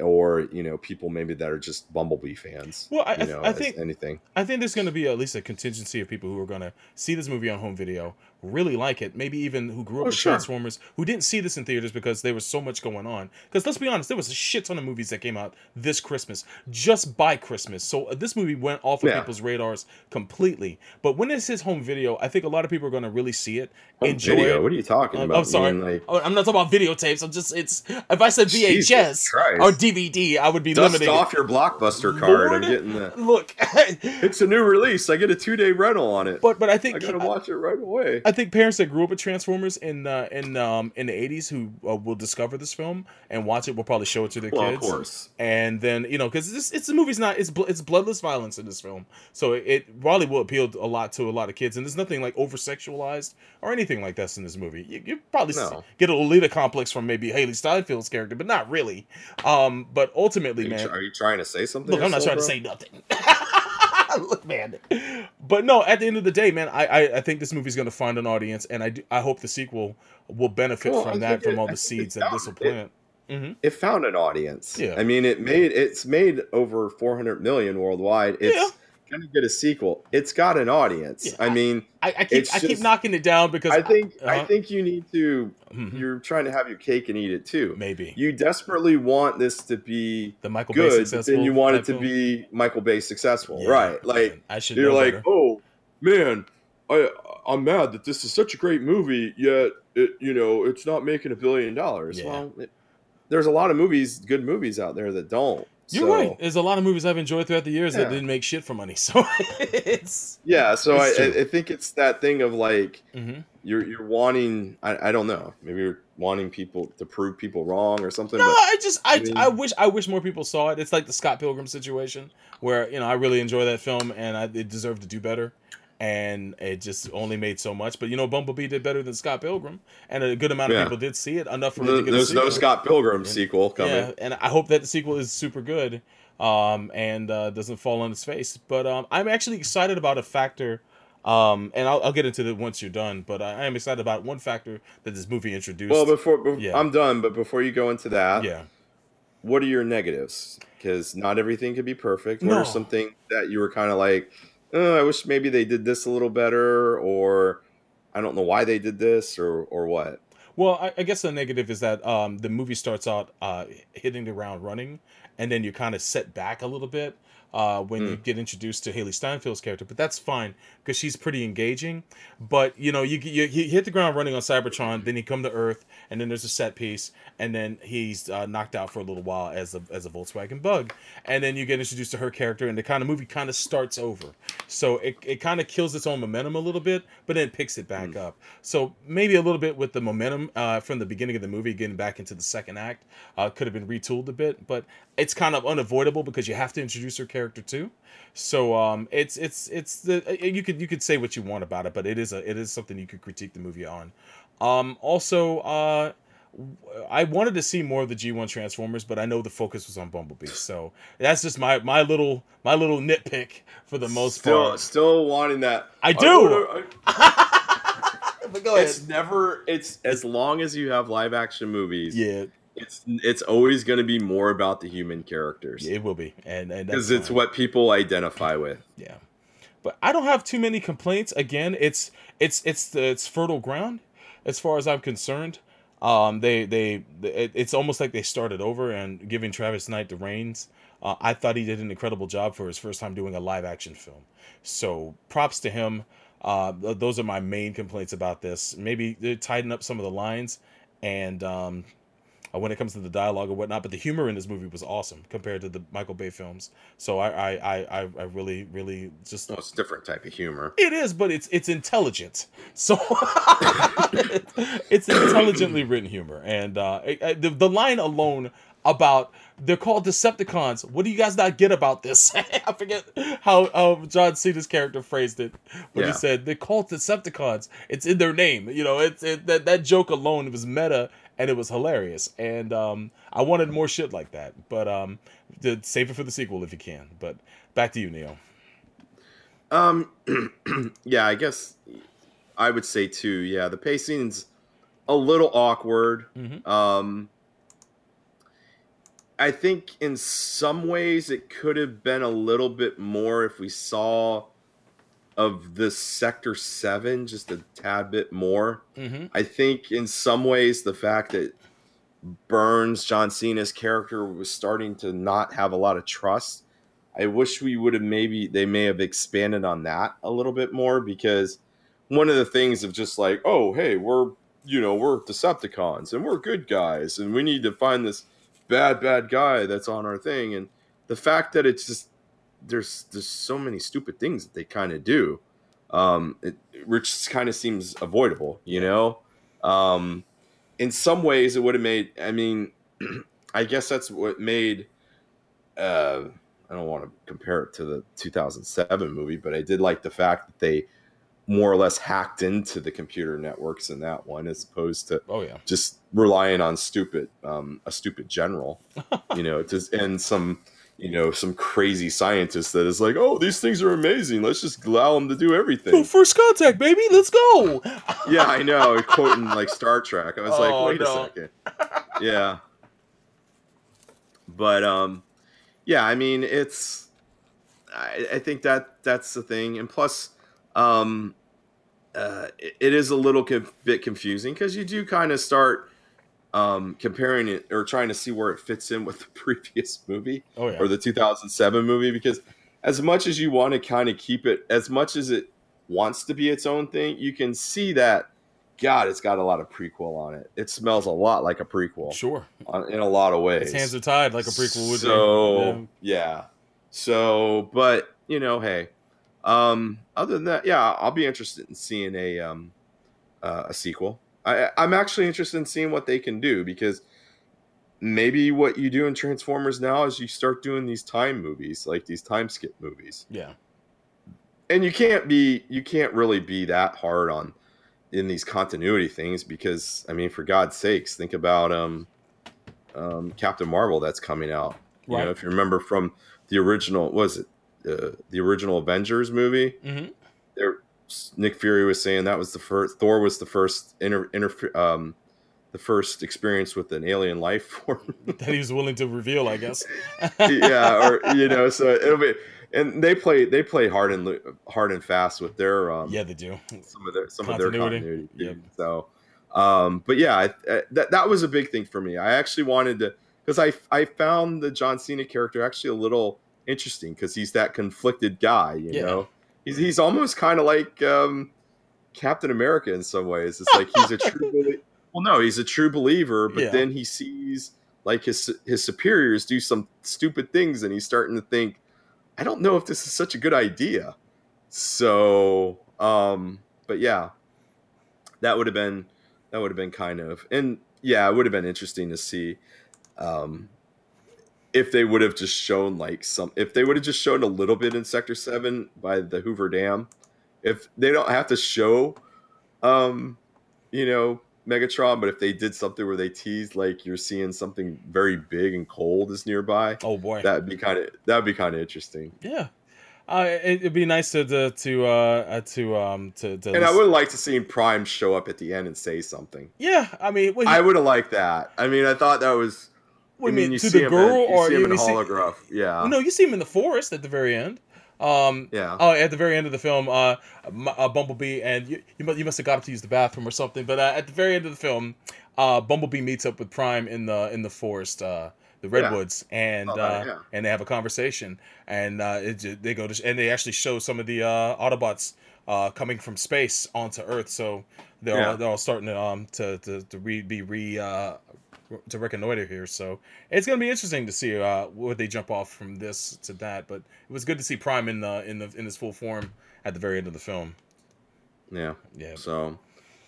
or you know people maybe that are just Bumblebee fans. Well, I- you know, I think- anything. I think there's going to be at least a contingency of people who are going to see this movie on home video, really like it, maybe even who grew up Oh, with sure. Transformers, who didn't see this in theaters because there was so much going on. Because let's be honest, there was a shit ton of movies that came out this Christmas, just by Christmas. So uh, this movie went off of Yeah. people's radars completely. But when it's his home video, I think a lot of people are going to really see it, Home enjoy video. it. What are you talking I'm, about? I'm sorry. Like, Oh, I'm not talking about videotapes. I'm just it's if I said VHS or DVD, I would be dust limited. off your blockbuster card. Lord, I'm getting the. Look, [LAUGHS] It's a new release. I get a two day rental on it. but but I think. I think gotta watch it right away. I think parents that grew up with Transformers in uh, in um, in the '80s who uh, will discover this film and watch it will probably show it to their well, kids. of course. And then you know because this it's the movie's not it's bl- it's bloodless violence in this film, so it, it probably will appeal a lot to a lot of kids. And there's nothing like over sexualized or anything like this in this movie. You, you probably No. get a Lolita complex from maybe Hailee Steinfeld's character, but not really. Um, but ultimately, you, man, tr- are you trying to say something? Look, I'm not trying to say nothing. [LAUGHS] [LAUGHS] Look, man. But no, at the end of the day, man, I I, I think this movie's going to find an audience, and I do, I hope the sequel will benefit Well, from that, from all the seeds it that this will found- plant. hmm It found an audience. Yeah. I mean, it made it's made over 400 million worldwide. It's Yeah. Gonna get a sequel. It's got an audience. Yeah, I mean, I, I keep I keep knocking it down because I think I uh-huh. think you need to. Mhm. You're trying to have your cake and eat it too. maybe You desperately want this to be the Michael Bay good, but successful. then you want it to be Michael Bay successful, Yeah, right? Like man, I should. you're like, better. oh man, I I'm mad that this is such a great movie, yet it you know it's not making a billion dollars. Yeah. Well, it, there's a lot of movies, good movies out there that don't. You're So, right. There's a lot of movies I've enjoyed throughout the years that didn't make shit for money. [LAUGHS] So it's. Yeah, so I, It's. I I think it's that thing of like Mhm. you're you're wanting I, I don't know maybe you're wanting people to prove people wrong or something. No, but I just I, I mean- I wish I wish more people saw it. It's like the Scott Pilgrim situation where you know I really enjoy that film and I, it deserved to do better, and it just only made so much. But you know, Bumblebee did better than Scott Pilgrim, and a good amount of Yeah. people did see it enough for me to get a there's no. Scott Pilgrim sequel coming. Yeah, and I hope that the sequel is super good, um, and uh, doesn't fall on its face. But um, I'm actually excited about a factor, um, and I'll, I'll get into it once you're done. But I, I am excited about one factor that this movie introduced. Well, before, before Yeah. I'm done, but before you go into that, yeah, what are your negatives? Because not everything can be perfect. What No. are something that you were kind of like, oh, I wish maybe they did this a little better, or I don't know why they did this, or or what? Well, I, I guess the negative is that um, the movie starts out uh, hitting the ground running, and then you kind of set back a little bit uh, when you get introduced to Hailee Steinfeld's character. But that's fine because she's pretty engaging. But you know, you, you you hit the ground running on Cybertron, then you come to Earth, and then there's a set piece, and then he's uh, knocked out for a little while as a as a Volkswagen Bug, and then you get introduced to her character, and the kind of movie kind of starts over. So it, it kind of kills its own momentum a little bit, but then it picks it back up. So maybe a little bit with the momentum uh, from the beginning of the movie, getting back into the second act, uh, could have been retooled a bit, but it's kind of unavoidable because you have to introduce her character too. So um, it's it's it's the uh, you could you could say what you want about it, but it is a it is something you could critique the movie on. Um, also, uh, I wanted to see more of the G1 Transformers, but I know the focus was on Bumblebee, so that's just my my little my little nitpick for the most still, part. still wanting that. I do. wanna- I- [LAUGHS] But go it's never. It's as long as you have live action movies. Yeah, It's it's always going to be more about the human characters it will be, and and because it's fine. what people identify with. Yeah, but I don't have too many complaints. Again, it's it's it's the it's fertile ground as far as I'm concerned. Um, they they it, it's almost like they started over and giving Travis Knight the reins. Uh, I thought he did an incredible job for his first time doing a live action film. So props to him. Uh, th- those are my main complaints about this. Maybe tighten up some of the lines and um, uh, when it comes to the dialogue or whatnot. But the humor in this movie was awesome compared to the Michael Bay films. So I I I, I really really just Well, it's a different type of humor. it is, but it's it's intelligent. So [LAUGHS] it's intelligently [CLEARS THROAT] written humor, and uh, it- the the line alone about they're called Decepticons. What do you guys not get about this? [LAUGHS] I forget how um, John Cena's character phrased it, but he said they're called Decepticons. It's in their name. You know, it's it, that that joke alone was meta and it was hilarious. And um, I wanted more shit like that, but um, to save it for the sequel if you can. But back to you, Neil. Um, [CLEARS THROAT] yeah, I guess I would say too. Yeah, the pacing's a little awkward. Mhm. Um, I think in some ways it could have been a little bit more if we saw of the Sector Seven just a tad bit more. Mm-hmm. I think in some ways the fact that Burns, John Cena's character, was starting to not have a lot of trust. I wish we would have maybe they may have expanded on that a little bit more because one of the things of just like, oh hey, we're you know, we're Decepticons and we're good guys and we need to find this bad, bad guy that's on our thing. And the fact that it's just there's there's so many stupid things that they kind of do. Um it which kind of seems avoidable, you know? Um in some ways it would have made i mean [CLEARS THROAT] i guess that's what made uh i don't want to compare it to the 2007 movie but i did like the fact that they more or less hacked into the computer networks in that one as opposed to Oh yeah. just relying on stupid um a stupid general [LAUGHS] you know to and some you know some crazy scientist that is like oh these things are amazing let's just allow them to do everything Oh, first contact, baby. Let's go. [LAUGHS] yeah, I know. Quoting like Star Trek. I was like, Oh, wait no. a second. Yeah. But um yeah, I mean it's I, I think that that's the thing, and plus, um, uh, it, it is a little bit confusing because you do kind of start um, comparing it or trying to see where it fits in with [LAUGHS] the previous movie Oh yeah. or the 2007 movie because as much as you want to kind of keep it as much as it wants to be its own thing you can see that god it's got a lot of prequel on it it smells a lot like a prequel sure. on, in a lot of ways His hands are tied like a prequel would. so yeah. So, but you know, hey. Um, other than that, yeah, I'll be interested in seeing a um uh, a sequel. I I'm actually interested in seeing what they can do because maybe what you do in Transformers now is you start doing these time movies, like these time skip movies. Yeah. And you can't be you can't really be that hard on in these continuity things because I mean for God's sakes, think about um um Captain Marvel that's coming out. You Right. know, if you remember from the original was it uh, the original Avengers movie, hmm there Nick Fury was saying that was the first Thor was the first inter, inter um the first experience with an alien life [LAUGHS] form. [LAUGHS] That he was willing to reveal, I guess. yeah, or [LAUGHS] you know, so it'll be and they play they play hard and hard and fast with their um yeah, they do. some of their some of their Continuity. continuity. Yep. So, um, but yeah, I, I, that that was a big thing for me. I actually wanted to because I I found the John Cena character actually a little interesting because he's that conflicted guy. You Yeah. know, he's he's almost kind of like um, Captain America in some ways. It's like he's a true. [LAUGHS] belie- well, no, he's a true believer, but Yeah. then he sees like his his superiors do some stupid things, and he's starting to think, I don't know if this is such a good idea. So, um, but yeah, that would have been that would have been kind of and yeah, it would have been interesting to see um if they would have just shown like some if they would have just shown a little bit in sector 7 by the Hoover Dam if they don't have to show um you know Megatron but if they did something where they teased like you're seeing something very big and cold is nearby Oh boy. that'd be kind of that'd be kind of interesting yeah. Uh, it, it'd be nice to to to uh to um to, to and I would like to see Prime show up at the end and say something yeah. I mean, what, I would have liked that I mean I thought that was I you mean you to see the him girl in, you or see him you in see- holograph yeah No, you see him in the forest at the very end. Um, yeah Oh, at the very end of the film, uh, M- uh Bumblebee and you, you must you must have got up to use the bathroom or something. But uh, at the very end of the film, uh, Bumblebee meets up with Prime in the in the forest, uh, the redwoods, and Oh, uh, yeah. and they have a conversation, and uh, it, they go to and they actually show some of the uh, Autobots uh, coming from space onto Earth. So they're Yeah. all, they're all starting to um to to, to re, be re uh, to reconnoiter here. So it's gonna be interesting to see uh, what they jump off from this to that. But it was good to see Prime in the in the in his full form at the very end of the film. yeah Yeah. So,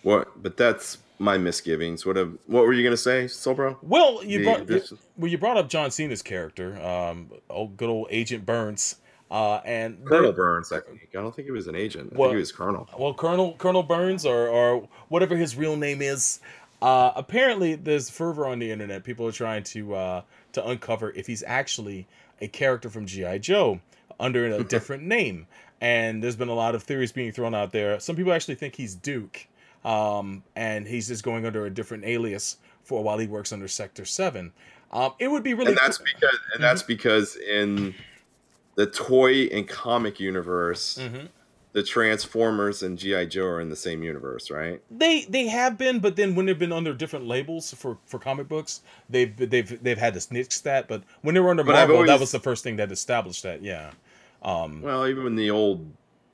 what? But that's my misgivings. What? Have, what were you gonna say, Sobro? Well, you The- brought this- well you brought up John Cena's character, um, old good old Agent Burns, uh, and Colonel Burns. I think. I don't think he was an agent. I Well- think he was Colonel. well Colonel Colonel Burns or or whatever his real name is. Uh, apparently, there's fervor on the internet. People are trying to uh, to uncover if he's actually a character from GI Joe under a [LAUGHS] different name. And there's been a lot of theories being thrown out there. Some people actually think he's Duke, um, and he's just going under a different alias for while he works under Sector Seven. Um, it would be really And that's cool- because. And that's because in the toy and comic universe, Mhm. The Transformers and GI Joe are in the same universe, right? They they have been, but then when they've been under different labels for, for comic books, they've they've they've had to snitch that. But when they were under But Marvel, that was the first thing that established that. Yeah, um, Well, even in the old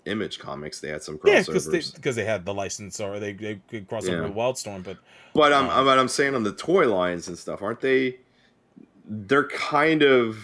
Image comics, they had some yeah, crossovers. because they they had the license or they they could cross over Yeah. with Wildstorm. But But I'm, Um, I'm, but I'm saying on the toy lines and stuff, aren't they? They're kind of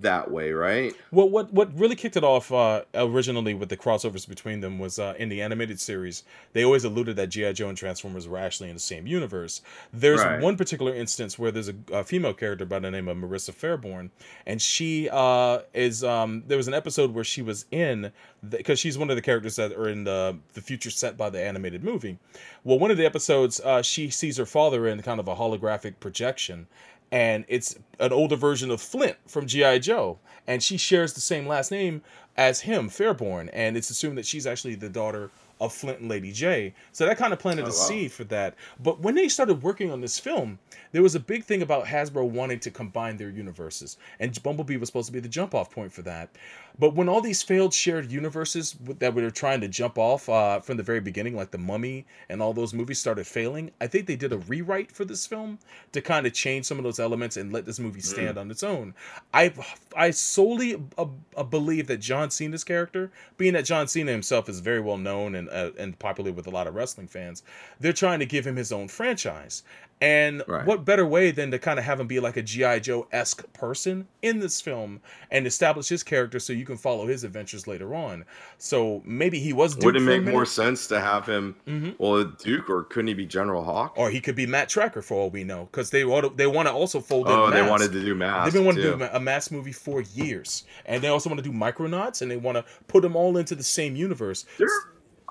that way, right? Well, what what really kicked it off uh, originally with the crossovers between them was uh, in the animated series. They always alluded that GI Joe and Transformers were actually in the same universe. There's Right. one particular instance where there's a, a female character by the name of Marissa Fairborn, and she uh, is um, there was an episode where she was in because she's one of the characters that are in the the future set by the animated movie. Well, one of the episodes uh, she sees her father in kind of a holographic projection and it's an older version of Flint from GI Joe, and she shares the same last name as him, Fairborn, and it's assumed that she's actually the daughter of Flint and Lady Jaye. So that kind of planted Oh, a wow. seed for that. But when they started working on this film, there was a big thing about Hasbro wanting to combine their universes, and Bumblebee was supposed to be the jump off point for that. But when all these failed shared universes that we were trying to jump off uh, from the very beginning, like The Mummy and all those movies started failing, I think they did a rewrite for this film to kind of change some of those elements and let this movie stand on its own. I I solely uh, believe that John Cena's character, being that John Cena himself is very well known and uh, and popular with a lot of wrestling fans, they're trying to give him his own franchise. And Right. what better way than to kind of have him be like a GI Joe esque person in this film and establish his character so you can follow his adventures later on. So maybe he was Duke Would it make more sense to have him? Mhm. Well, Duke, or couldn't he be General Hawk? or he could be Matt Tracker for all we know, because they want to, they want to also fold in. oh, they wanted to do mask. They've been wanting to do a Mask movie for years, and they also want to do Micronauts, and they want to put them all into the same universe. There,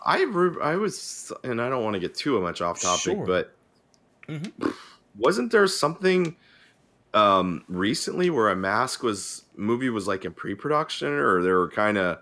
I re- I was, and I don't want to get too much off topic, Sure. but Mhm. wasn't there something um recently where a mask was movie was like in pre-production, or they were kind of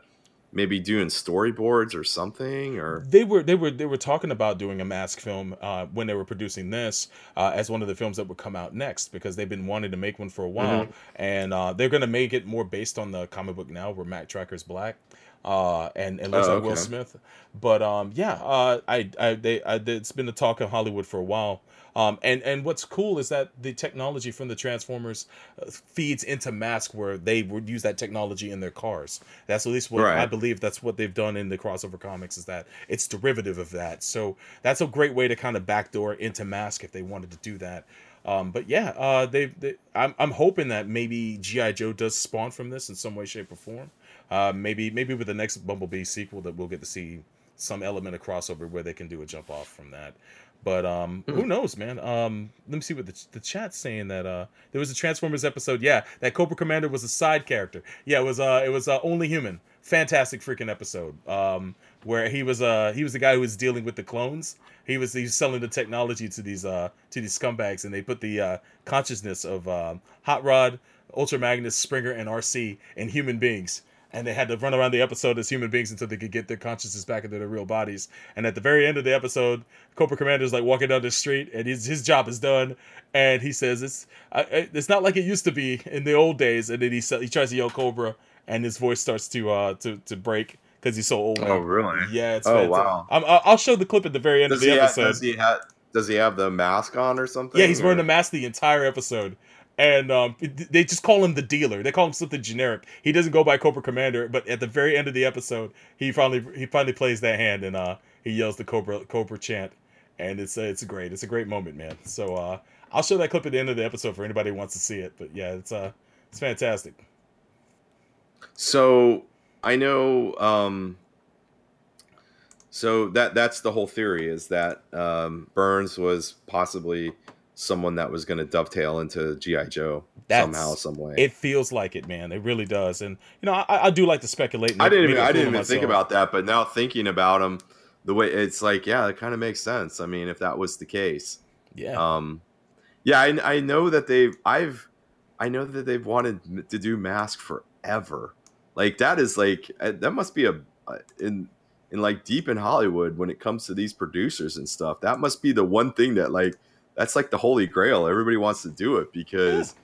maybe doing storyboards or something, or They were they were they were talking about doing a mask film uh, when they were producing this uh, as one of the films that would come out next because they've been wanting to make one for a while, and uh, they're gonna make it more based on the comic book now where Matt Tracker's black. Uh, and and looks Oh, like Will. Smith, but um, yeah, uh, I, I, they, I, it's been the talk in Hollywood for a while. Um, and and what's cool is that the technology from the Transformers uh, feeds into Mask, where they would use that technology in their cars. That's at least what I believe. That's what they've done in the crossover comics. Is that it's derivative of that. So that's a great way to kind of backdoor into Mask if they wanted to do that. Um, but yeah, uh, they, they I'm I'm hoping that maybe GI Joe does spawn from this in some way, shape, or form. Uh, maybe maybe with the next Bumblebee sequel that we'll get to see some element of crossover where they can do a jump off from that. But um, who knows, man? Um, let me see what the, the chat's saying that uh, there was a Transformers episode. Yeah, that Cobra Commander was a side character. Yeah, it was uh, it was uh, only human. Fantastic freaking episode. Um, where he was uh he was the guy who was dealing with the clones. He was he was selling the technology to these uh to these scumbags, and they put the uh, consciousness of um, Hot Rod, Ultra Magnus, Springer, and Arcee in human beings and they had to run around the episode as human beings until they could get their consciousness back into their real bodies. And at the very end of the episode, Cobra Commander is like walking down the street, and his his job is done. And he says it's I, I- it's not like it used to be in the old days. And then he he tries to yell Cobra, and his voice starts to uh to to break because he's so old. now. Oh, really? Yeah, it's Oh, fantastic. wow. I'm, I'll I'll show the clip at the very end does of the episode. does he have does he have the mask on or something? Yeah, he's wearing or- the mask the entire episode. And um, they just call him the dealer. They call him something generic. He doesn't go by Cobra Commander, but at the very end of the episode, he finally he finally plays that hand and uh, he yells the Cobra Cobra chant, and it's uh, it's great. It's a great moment, man. So uh, I'll show that clip at the end of the episode for anybody who wants to see it. But yeah, it's uh it's fantastic. So I know. Um, so that that's the whole theory is that um, Burns was possibly someone that was going to dovetail into GI Joe That's- somehow, some way. It feels like it, man. It really does. And you know, I, I do like to speculate. I didn't even I didn't even think about that, but now thinking about him, the way it's like, yeah, it kind of makes sense. I mean, if that was the case, Yeah, um, yeah, I, I know that they've I've I know that they've wanted to do Mask forever. Like that is like uh, that must be a in in like deep in Hollywood when it comes to these producers and stuff. That must be the one thing that like that's like the holy grail. Everybody wants to do it because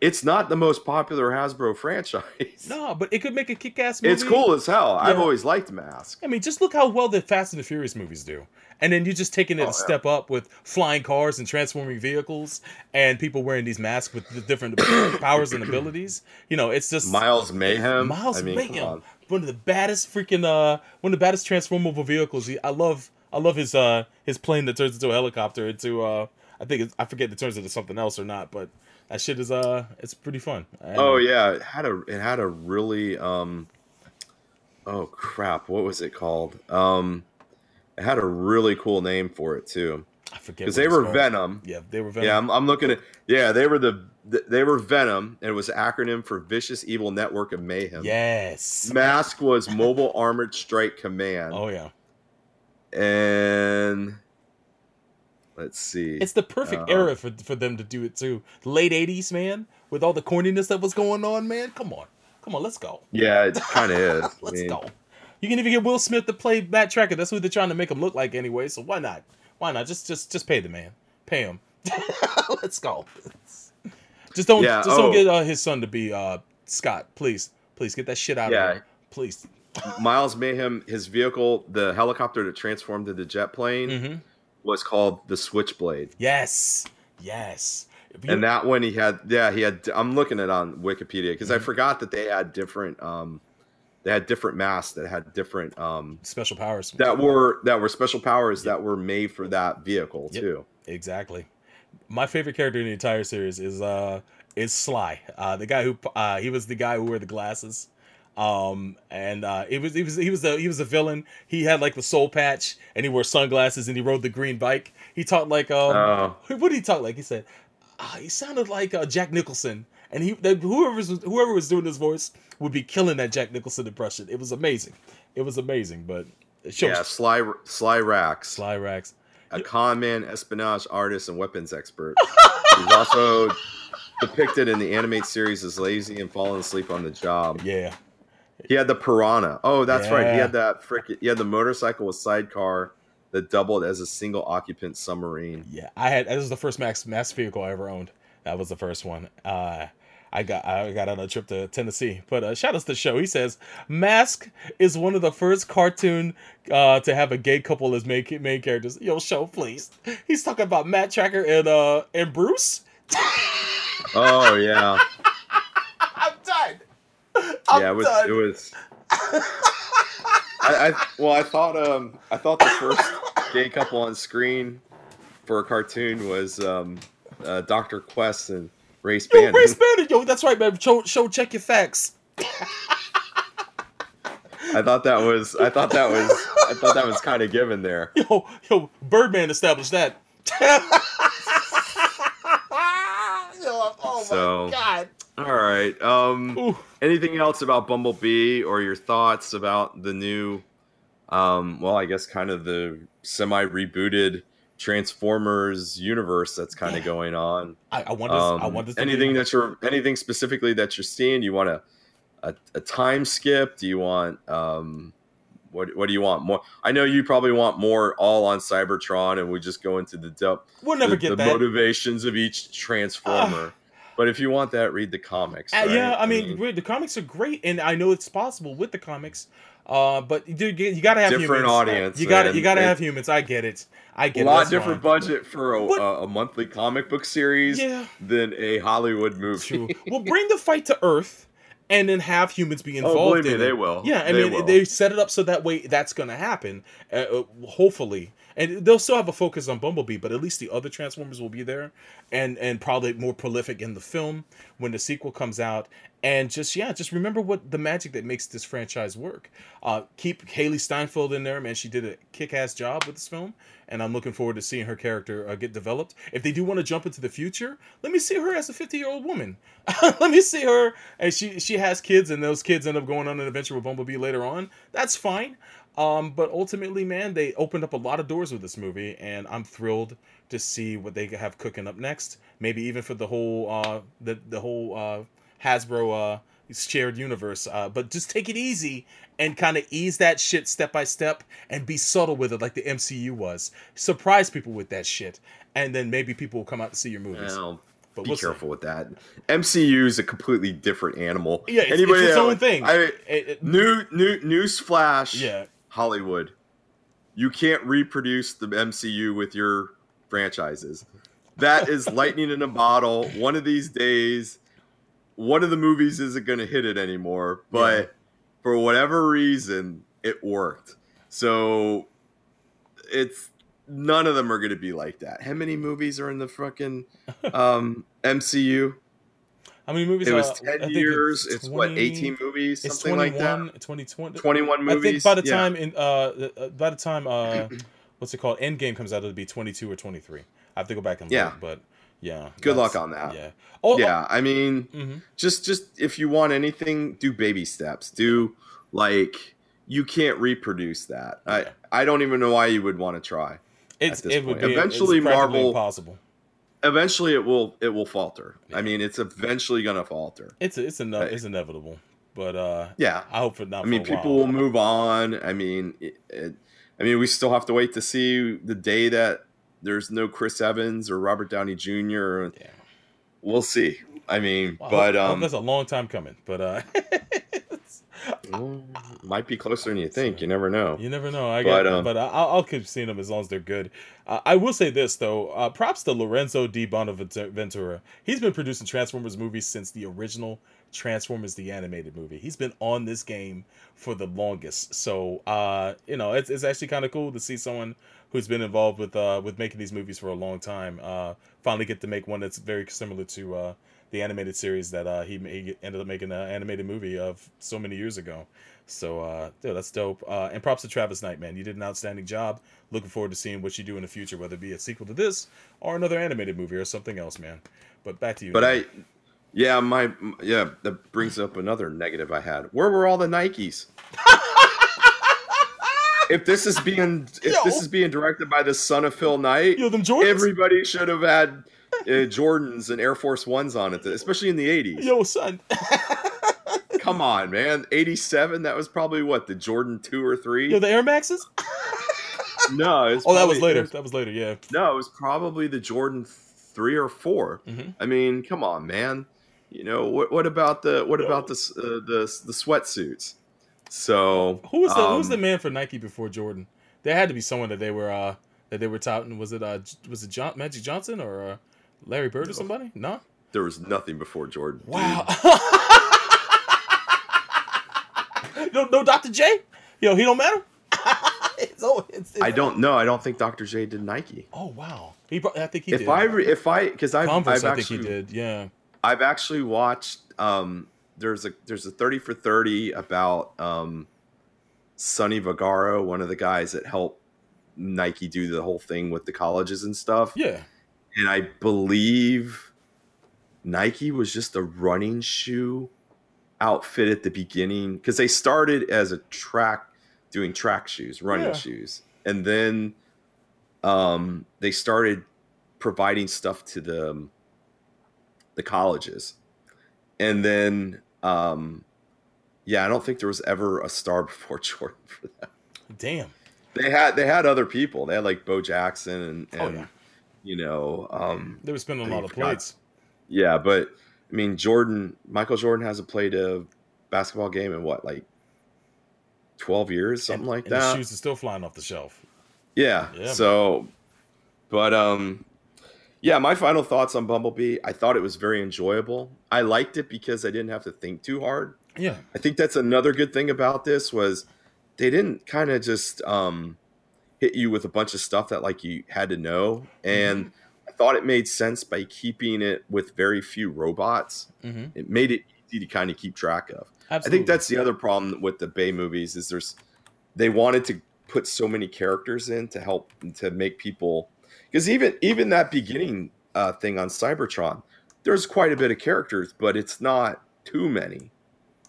it's not the most popular Hasbro [LAUGHS] franchise. no, but it could make a kick-ass movie. It's cool as hell. I've always liked Mask. I mean, just look how well the Fast and the Furious movies do. And then you're just taking it Oh, a yeah. step up with flying cars and transforming vehicles and people wearing these masks with the different [COUGHS] powers and abilities. You know, it's just Miles Mayhem. Miles I mean, Mayhem, on. one of the baddest freaking uh, one of the baddest transformable vehicles. I love, I love his uh, his plane that turns into a helicopter. Into uh, I think it's, I forget if it turns into something else or not, but that shit is uh, it's pretty fun. Oh yeah, it had a it had a really um oh crap, what was it called? Um it had a really cool name for it too. I forget Because they were called. Venom. Yeah, they were Venom. Yeah, I'm, I'm looking at yeah, they were the they were Venom and it was acronym for Vicious Evil Network of Mayhem. yes. Mask was Mobile Armored Strike Command. Oh yeah. And let's see. It's the perfect Uh, era for for them to do it too. Late '80s, man, with all the corniness that was going on, man. Come on, come on, let's go. yeah, it kind of [LAUGHS] is. Let's mean, go. You can even get Will Smith to play Matt Tracker. That's who they're trying to make him look like anyway. So why not? Why not? Just just just pay the man. Pay him. [LAUGHS] Let's go. Just don't Yeah, just don't oh. get uh, his son to be uh Scott. Please. Please get that shit out Yeah. of here. Please. Miles Mayhem, his vehicle, the helicopter that transformed into the jet plane, hmm was called the Switchblade. Yes. Yes. You- And that one he had, yeah, he had. I'm looking at it on Wikipedia because I Mm-hmm. forgot that they had different, um, they had different masks that had different, um, special powers. that were that were special powers that were made for that vehicle Yep. too. Exactly. My favorite character in the entire series is uh is Sly. Uh the guy who uh he was the guy who wore the glasses. Um and uh it was he was he was a he was a villain. He had like the soul patch and he wore sunglasses and he rode the green bike. He talked like um Oh. what did he talk like? He said uh, he sounded like uh, Jack Nicholson. And he that whoever was whoever was doing his voice would be killing that Jack Nicholson impression. It was amazing. It was amazing, but it shows Yeah, Sly Sly Rax, Sly Rax. a con man, espionage artist, and weapons expert. [LAUGHS] He's also depicted in the animated series as lazy and falling asleep on the job. Yeah. He had the Piranha. Oh, that's right. He had that frickin' He had the motorcycle with sidecar that doubled as a single occupant submarine. Yeah, I had. This was the first max mass vehicle I ever owned. That was the first one. Uh, I got I got on a trip to Tennessee. But uh, shout out to the show. He says Mask is one of the first cartoon uh, to have a gay couple as main main characters. Yo, show please. He's talking about Matt Tracker and uh and Bruce. Oh yeah, I'm done. I'm yeah. It was. done. It was. I, I well, I thought um, I thought the first gay couple on screen for a cartoon was um, uh, Doctor Quest and Race Yo, Spann. Ray Spanner. Yo, that's right, man. Show, show check your facts. I thought that was. I thought that was. I thought that was kind of given there. Yo, yo, Birdman established that. [LAUGHS] yo, oh So- my god. All right. Um, Ooh. anything else about Bumblebee or your thoughts about the new? Um, well, I guess kind of the semi rebooted Transformers universe that's kind Yeah. of going on. I, I want this. I Um, want to anything that you're anything specifically that you're seeing? You want a a, a time skip? Do you want um, what what do you want more? I know you probably want more all on Cybertron, and we just go into the depth we'll never the, get the that. motivations of each transformer. But if you want that, read the comics. Uh, yeah, I mean, re- the comics are great, and I know it's possible with the comics. Uh, but dude, you, gotta have Different humans. audience, You gotta, you gotta have humans. I get it. I a get. A lot different fine. budget for a, But- a, monthly comic book series Yeah, than a Hollywood movie. true. we'll bring the fight to Earth, and then have humans be involved. oh, believe me, in they will. Yeah, I They mean, will. they set it up so that way that's gonna happen. Uh, uh, hopefully, and they'll still have a focus on Bumblebee, but at least the other Transformers will be there, and and probably more prolific in the film when the sequel comes out. And just yeah, just remember what the magic that makes this franchise work. Uh, keep Hailee Steinfeld in there, man. She did a kick-ass job with this film, and I'm looking forward to seeing her character uh, get developed. If they do want to jump into the future, let me see her as a 50-year-old woman. [LAUGHS] let me see her, and she she has kids, and those kids end up going on an adventure with Bumblebee later on. That's fine. Um, but ultimately, man, they opened up a lot of doors with this movie, and I'm thrilled to see what they have cooking up next. Maybe even for the whole uh, the the whole uh, Hasbro uh, shared universe. Uh, but just take it easy and kind of ease that shit step by step, and be subtle with it, like the MCU was. Surprise people with that shit, and then maybe people will come out to see your movies. Well, But be we'll see. careful with that. MCU is a completely different animal. Yeah, it's, it's its own thing. I, It- it- new new news flash. yeah, Hollywood. You can't reproduce the MCU with your franchises. That is [LAUGHS] lightning in a bottle. One of these days, one of the movies isn't going to hit it anymore. But Yeah. for whatever reason, it worked. So it's none of them are going to be like that. How many movies are in the fucking um, MCU? How many movies? It was uh, 10 years. It's, what, 18 movies? It's Something like that? 21, 2020. 21 movies. I think by the Yeah. time in uh, uh by the time uh [CLEARS THROAT] what's it called Endgame comes out it'll be 22 or 23. I have to go back and look, Yeah. but yeah. Good luck on that. Yeah. Oh, yeah, I mean, hmm just just if you want anything do baby steps do like you can't reproduce that Yeah. i i don't even know why you would want to try It's it would point. be Eventually, it's Marvel- impossible. Eventually it will it will falter Yeah. i mean it's eventually gonna falter It's it's ine- Right. it's inevitable. but uh, Yeah. I hope for not. I mean, people will move on. I mean, it, it, I mean, we still have to wait to see the day that there's no Chris Evans or Robert Downey Jr. Yeah. We'll see. I mean, Well, but I hope um, that's a long time coming. But uh, [LAUGHS] well, might be closer than you think. You never know. You never know. I But, get, um, but I- I'll, I'll keep seeing them as long as they're good. Uh, I will say this though. Uh, props to Lorenzo Di Bonaventura. He's been producing Transformers movies since the original Transformers the animated movie. He's been on this game for the longest. So uh, you know, it's, it's actually kind of cool to see someone who's been involved with uh, with making these movies for a long time uh, finally get to make one that's very similar to uh, the animated series that uh, he, he ended up making an animated movie of so many years ago. So, uh, dude, that's dope. Uh, and props to Travis Knight, man. You did an outstanding job. Looking forward to seeing what you do in the future, whether it be a sequel to this or another animated movie or something else, man. But back to you. But. I, yeah, my yeah, that brings up another negative I had. Where were all the Nikes? [LAUGHS] if this is being if Yo. this is being directed by the son of Phil Knight, yo, Jordans. everybody should have had Jordans and Air Force Ones on it, especially in the '80s. yo, son. [LAUGHS] Come on, man. '87. That was probably what the Jordan two or three. yo, the Air Maxes. [LAUGHS] no, Oh, that was later. was- That was later. Yeah. no, it was probably the Jordan three or 4 Mhm. I mean, come on, man. You know what? What about the what Yo. about the uh, the the sweatsuits? So Who was the Who was um, the man for Nike before Jordan? There had to be someone that they were uh that they were touting. Was it uh was it John Magic Johnson or uh, Larry Bird or somebody? No. There was nothing before Jordan. Wow. [LAUGHS] no, no, Dr. J. Yo, he don't matter. [LAUGHS] it's, oh, it's, it's, I don't know. I don't think Dr. J did Nike. Oh wow. He. pro- I think he if did. I re- if I because I've, Converse, I've I think actually he did. Yeah. I've actually watched um there's a there's a 30 for 30 about um Sonny Vaccaro, one of the guys that helped Nike do the whole thing with the colleges and stuff. Yeah. And I believe Nike was just a running shoe outfit at the beginning because they started as a track doing track shoes, running Yeah. shoes. And then um they started providing stuff to the the colleges. And then um yeah, I don't think there was ever a star [LAUGHS] before Jordan for that. Damn. They had they had other people. They had like Bo Jackson and, and Oh, yeah. You know, um They were spending a lot of plates. yeah, but I mean Jordan Michael Jordan hasn't played a basketball game in what, like twelve years, something and, like and that. Shoes are still flying off the shelf. Yeah. Yeah, so, but um, yeah. My final thoughts on Bumblebee. I thought it was very enjoyable. I liked it because I didn't have to think too hard. Yeah. I think that's another good thing about this was they didn't kind of just um hit you with a bunch of stuff that like you had to know, and I thought it made sense by keeping it with very few robots. Mm-hmm. It made it easy to kind of keep track of. Absolutely. I think that's the other problem with the Bay movies is there's they wanted to put so many characters in to help to make people because even even that beginning uh, thing on Cybertron, there's quite a bit of characters, but it's not too many.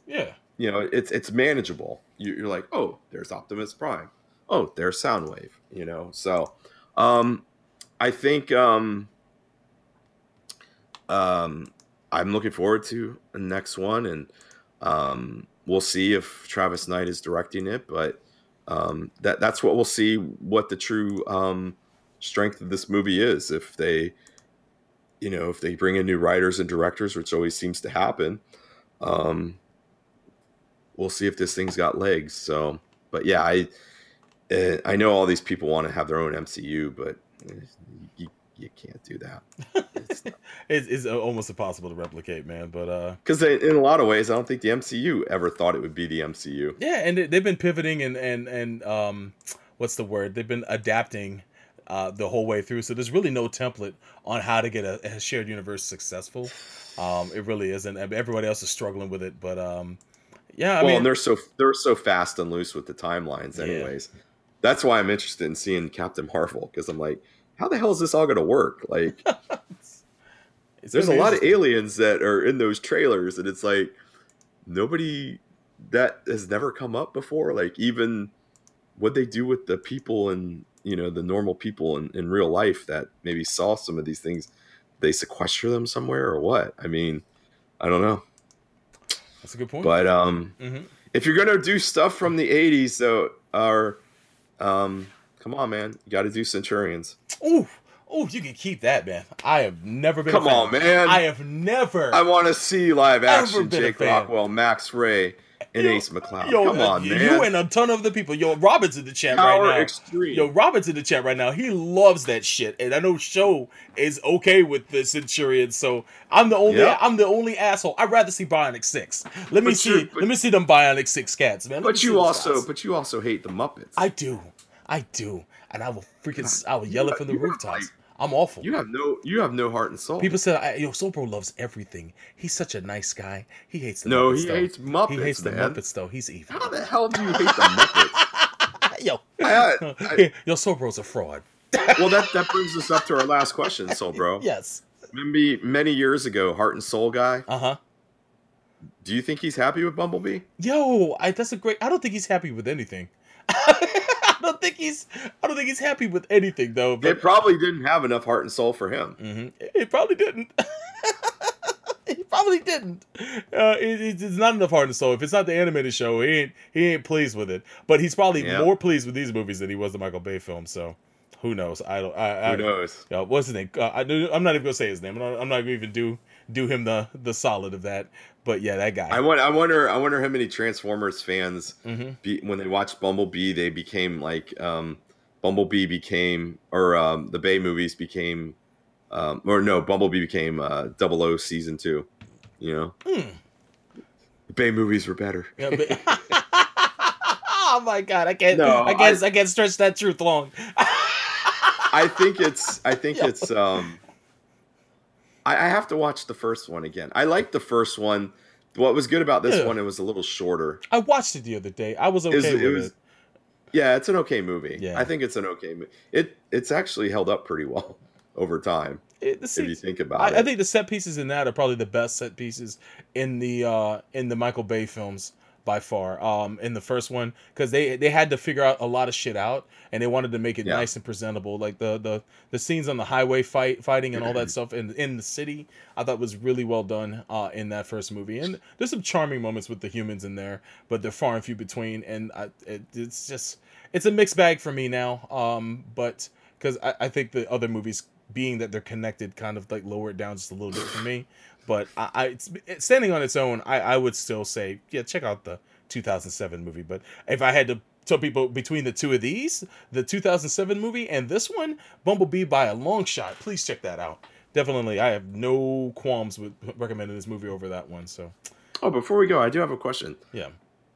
Yeah. You know, it's it's manageable. You're like, oh, there's Optimus Prime. Oh, there's Soundwave. You know, so um, I think um, um, I'm looking forward to the next one, and um, we'll see if Travis Knight is directing it. But um, that that's what we'll see. What the true um, strength of this movie is if they, you know, if they bring in new writers and directors, which always seems to happen. Um, we'll see if this thing's got legs. So, but yeah, I uh, I know all these people want to have their own MCU, but eh, you, you can't do that. It's not- [LAUGHS] It's, it's almost impossible to replicate, man. But uh, Because in a lot of ways, I don't think the MCU ever thought it would be the MCU. yeah, and they- they've been pivoting and and and um, what's the word? They've been adapting uh, the whole way through. So there's really no template on how to get a, a shared universe successful. Um, it really isn't. Everybody else is struggling with it, but um, yeah, I well, mean, and they're so they're so fast and loose with the timelines, Yeah. That's why I'm interested in seeing Captain Marvel because I'm like, how the hell is this all going to work? Like, [LAUGHS] there's a lot of aliens that are in those trailers, and it's like nobody that has never come up before. Like, even what they do with the people and you know the normal people in, in real life that maybe saw some of these things, they sequester them somewhere or what? I mean, I don't know. That's a good point. But um, Mhm. if you're gonna do stuff from the '80s, though, or um, come on, man, you got to do Centurions. Ooh, ooh, you can keep that, man. I have never been. Come on, man. I have never. I want to see live action Jake. Rockwell, Max Ray, and Yo- Ace McCloud. Yo, come on, you and a ton of other people. Yo, Robert's in the chat Power right now. Extreme. Yo, Robert's in the chat right now. He loves that shit, and I know Show is okay with the Centurion. So I'm the only. Yeah. I'm the only asshole. I'd rather see Bionic Six. Let me But see. but- let me see them Bionic Six cats, man. Let but you also, guys. but you also hate the Muppets. I do. I do, and I will freaking. I will yell it from the rooftops. like- I'm awful. you have no, you have no heart and soul. People said, I, "Yo, Sobro loves everything. He's such a nice guy. He hates the no, Muppets, he though. hates Muppets. He hates the. Muppets, though. He's evil. How the hell do you hate the Muppets? [LAUGHS] Yo, I- I- [LAUGHS] yo, Sobro's a fraud. well, that that brings us up to our last question, Soul Bro. [LAUGHS] Yes. Maybe many years ago, Heart and Soul guy. Uh huh. Do you think he's happy with Bumblebee? Yo, I, that's a great. I don't think he's happy with anything. [LAUGHS] I don't think he's. I don't think he's happy with anything though. They But probably didn't have enough heart and soul for him. Mhm. he probably didn't. [LAUGHS] he probably didn't. Uh, it, it's not enough heart and soul. If it's not the animated show, he ain't he ain't pleased with it. But he's probably Yeah. more pleased with these movies than he was the Michael Bay film. So who knows? I don't. I, I, Who knows? Uh, what's his name? Uh, I, I'm not even gonna say his name. I'm not, I'm not gonna even do do him the the solid of that. But yeah, that guy. I want. I wonder. I wonder how many Transformers fans, Mhm. be, when they watched Bumblebee, they became like um, Bumblebee became, or um, the Bay movies became, um, or no, Bumblebee became uh, Double O season two. You know, Hmm. the Bay movies were better. Yeah, but- [LAUGHS] oh my god, I can't. No, I can't. I, can't stretch that truth long. [LAUGHS] I think it's. I think Yeah. it's. Um, I, I have to watch the first one again. I like the first one. What was good about this Yeah. one? It was a little shorter. I watched it the other day. I was okay Is- with it it. was- Yeah, it's an okay movie. Yeah. I think it's an okay movie. It it's actually held up pretty well [LAUGHS] over time It- if you think about I, it. I think the set pieces in that are probably the best set pieces in the uh in the Michael Bay films by far. Um, in the first one, because they they had to figure out a lot of shit out, and they wanted to make it Yeah. nice and presentable. Like the the the scenes on the highway fight fighting and all that [CLEARS THROAT] stuff in in the city, I thought was really well done uh, in that first movie. And there's some charming moments with the humans in there, but they're far and few between. And I, it, it's just it's a mixed bag for me now. Um, but because I, I think the other movies being that they're connected kind of like lower it down just a little bit for me but i, I it's, it's standing on its own I, I would still say yeah check out the 2007 movie but if i had to tell people between the two of these the 2007 movie and this one bumblebee by a long shot please check that out definitely i have no qualms with recommending this movie over that one so oh, before we go, I do have a question. yeah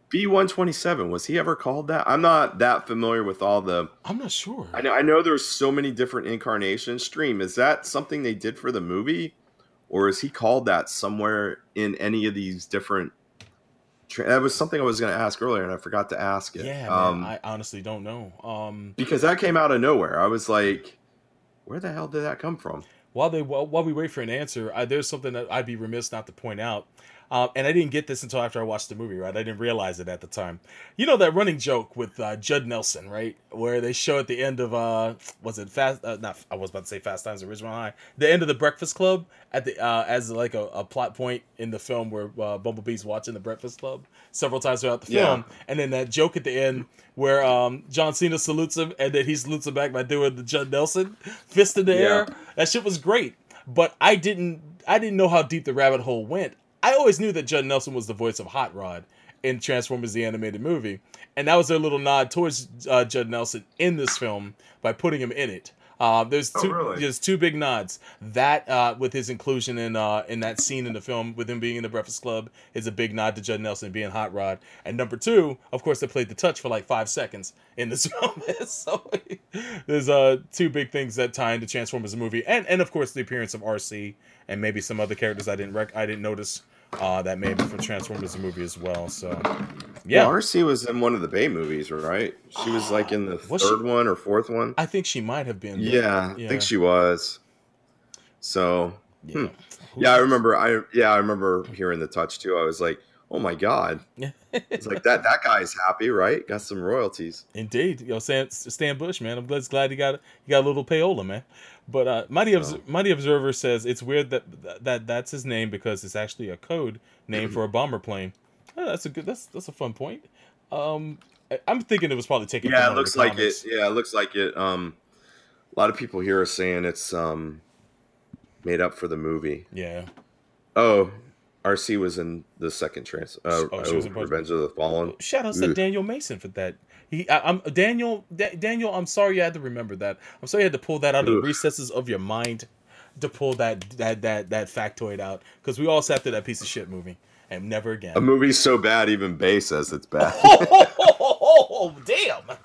B one twenty seven was he ever called that? I'm not that familiar with all the. i'm not sure I know I know there's so many different incarnations. Stream is that something they did for the movie, or is he called that somewhere in any of these different? Tra- that was something I was going to ask earlier, and I forgot to ask it. yeah um, man, i honestly don't know um because that came out of nowhere. I was like, where the hell did that come from? while they while, while we wait for an answer, I, there's something that I'd be remiss not to point out. Um, and I didn't get this until after I watched the movie, right? I didn't realize it at the time. You know that running joke with uh, Judd Nelson, right? Where they show at the end of uh, was it Fast? Uh, not I was about to say Fast Times at Ridgemont High. The end of the Breakfast Club at the uh, as like a, a plot point in the film where uh, Bumblebee's watching the Breakfast Club several times throughout the Yeah. film, and then that joke at the end where um, John Cena salutes him, and then he salutes him back by doing the Judd Nelson fist in the Yeah. air. That shit was great, but I didn't I didn't know how deep the rabbit hole went. I always knew that Judd Nelson was the voice of Hot Rod in Transformers the animated movie, and that was their little nod towards uh, Judd Nelson in this film by putting him in it. Uh, there's Oh, two really? there's two big nods. That uh, with his inclusion in uh, in that scene in the film with him being in the Breakfast Club is a big nod to Judd Nelson being Hot Rod. And number two, of course, they played the touch for like five seconds in this [LAUGHS] film. so there's uh two big things that tie into Transformers the movie, and and of course the appearance of Arcee and maybe some other characters I didn't rec- I didn't notice uh, that may be from Transformers the movie as well. So yeah, Well, Arcee was in one of the Bay movies, right? She was like in the [SIGHS] Was she? third one or fourth one. I think she might have been. but- Yeah, I think she was. So Yeah. Hmm. Yeah, I remember. I yeah, I remember hearing the touch too. I was like, oh my god, [LAUGHS] it's like that. That guy's happy, right? Got some royalties. Indeed, you know, Stan, Stan Bush, man. I'm glad, glad he got he got a little payola, man. But uh, Mighty, Obs- Mighty Observer says it's weird that, that that's his name because it's actually a code name for a bomber plane. Oh, that's a good. That's that's a fun point. Um, I- I'm thinking it was probably taken. Yeah, it looks like it. Yeah, it looks like it. Um, a lot of people here are saying it's um made up for the movie. Yeah. Oh, Arcee was in the second trans. Uh, Oh, she was in oh. Revenge of the Fallen. Shout out to Daniel Mason for that. He, I, I'm Daniel. Da- Daniel, I'm sorry you had to remember that. I'm sorry you had to pull that out of the recesses of your mind to pull that that that that factoid out because we all sat through that piece of shit movie and never again. A movie's so bad, even Bay says it's bad. [LAUGHS] oh, damn. [LAUGHS]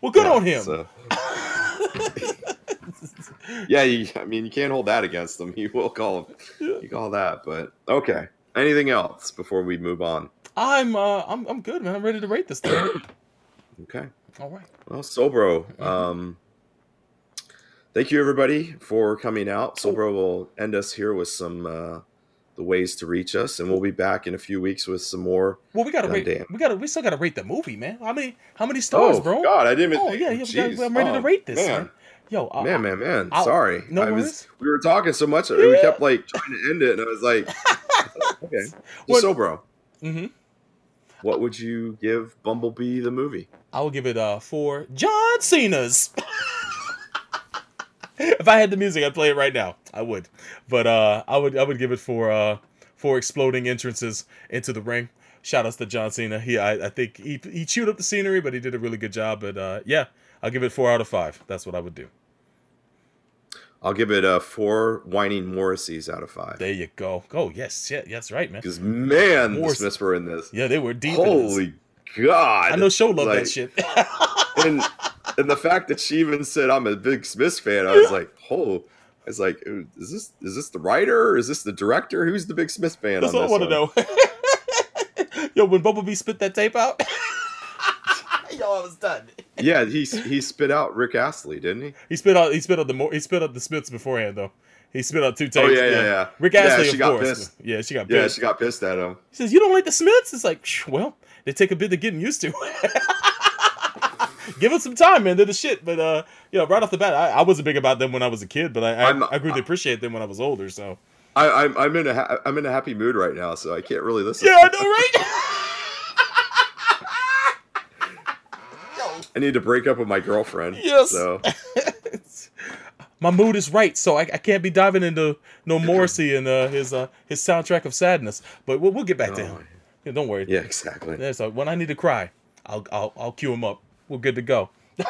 well, good Yeah, on him. so- [LAUGHS] yeah, you, I mean, you can't hold that against them. You will call him. you call that, but okay. Anything else before we move on? I'm uh, I'm I'm good, man. I'm ready to rate this thing. [COUGHS] Okay. all right. Well, Sobro, um, thank you everybody for coming out. Sobro will end us here with some uh, the ways to reach us, and we'll be back in a few weeks with some more. Well, we gotta rate. damn. We gotta. We still gotta rate the movie, man. How many? How many stars, oh bro? God, I didn't. Oh yeah, yeah. we gotta- I'm ready to Oh, rate this, man. man. Yo, I- Man, man, man. I'll- Sorry. no I was we were talking so much we kept like trying to end it and I was like [LAUGHS] Okay. What- So bro, Mhm. What would you give Bumblebee the movie? I will give it uh four John Cena's. [LAUGHS] if I had the music, I'd play it right now. I would, but uh, I would I would give it for uh four exploding entrances into the ring. Shout outs to John Cena. He I, I think he he chewed up the scenery, but he did a really good job. But uh, yeah, I'll give it four out of five. That's what I would do. I'll give it a four whining Morrisseys out of five. There you go. Oh yes, yeah, that's right, man. Because man, the Smiths were in this. Yeah, they were deep. in this. Holy God. I know show love Like, that shit. [LAUGHS] [LAUGHS] and and the fact that she even said I'm a big Smiths fan, I was like, oh, I was like, is this is this the writer? Is this the director? Who's the big Smith fan? That's on all I want to know. [LAUGHS] Yo, when Bumblebee spit that tape out, [LAUGHS] yo, I was done. [LAUGHS] Yeah, he he spit out Rick Astley, didn't he? He spit out. He spit out the more. He spit out the Smiths beforehand though. He spit out two tapes. Oh, yeah, yeah, yeah. Rick Yeah, Astley, she of got course. pissed. Yeah, she got Yeah, she got pissed at him. He says, "You don't like the Smiths?" It's like, well, they take a bit of getting used to. [LAUGHS] Give it some time, man. They're the shit. But uh, you know, right off the bat, I, I wasn't big about them when I was a kid, but I I, I'm- I grew to appreciate them when I was older. So I, I'm I'm in a ha- I'm in a happy mood right now, so I can't really listen. yeah, I know, right? I need to break up with my girlfriend. Yes. So [LAUGHS] my mood is right, so I, I can't be diving into no Morrissey and uh, his uh, his soundtrack of sadness. But we'll, we'll get back to Oh, him. Yeah, don't worry. yeah, exactly. Yeah, so when I need to cry, I'll I'll, I'll cue him up. We're good to go. [LAUGHS]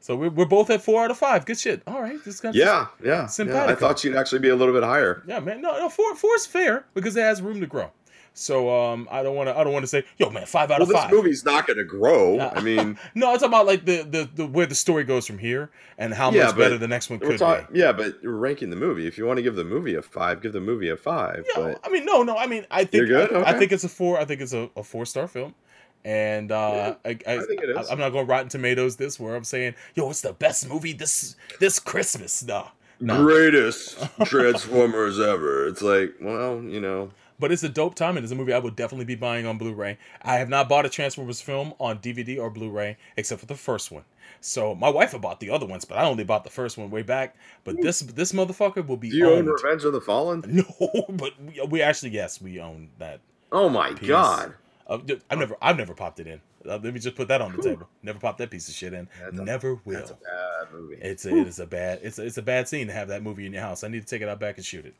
so we're, we're both at four out of five. Good shit. All right, this guy. Yeah, yeah, yeah. I thought she'd actually be a little bit higher. Yeah, man. No, no, four four is fair because it has room to grow. So um, I don't want to I don't want to say, yo, man, five out Well, of this movie's not going to grow. Uh, I mean, [LAUGHS] no, I'm talking about like the, the the where the story goes from here and how Yeah, much better the next one could talk- be. yeah, but you're ranking the movie. If you want to give the movie a five, give the movie a five. Yeah, but I mean, no, no. I mean, I think good? I, I think it's a four. I think it's a, a four star film, and uh, I, I, I think it is. I, am not going Rotten Tomatoes this where I'm saying, yo, it's the best movie this this Christmas. No, no. greatest [LAUGHS] Transformers ever. It's like, well, you know, But it's a dope time, and it's a movie I would definitely be buying on Blu-ray. I have not bought a Transformers film on DVD or Blu-ray except for the first one. So my wife bought the other ones, but I only bought the first one way back. But this this motherfucker will be do you own. Revenge of the Fallen? [LAUGHS] No, but we, we actually yes, we own that. Oh my Piece. god. Uh, I've never I've never popped it in. Uh, let me just put that on the table. Never popped that piece of shit in. That's a- never will. That's a bad movie. It's a, it is a bad it's a, it's a bad scene to have that movie in your house. I need to take it out back and shoot it.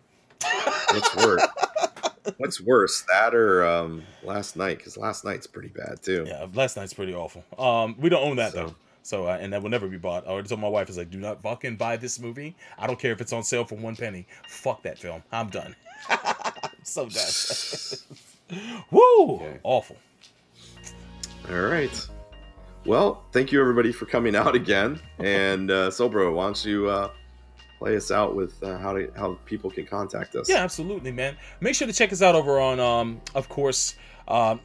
it's worse? [LAUGHS] What's worse, that or um, Last Knight? Because Last Knight's pretty bad too. Yeah, Last Knight's pretty awful. Um, we don't own that So- though. So uh, and that will never be bought. I already told my wife is like, do not fucking buy this movie. I don't care if it's on sale for one penny. Fuck that film. I'm done. I'm [LAUGHS] so done. [LAUGHS] Woo! Okay. Awful. All right. Well, thank you everybody for coming out again. And uh, Sobro, why don't you uh, play us out with uh, how to how people can contact us? Yeah, absolutely, man. Make sure to check us out over on, um, of course, um,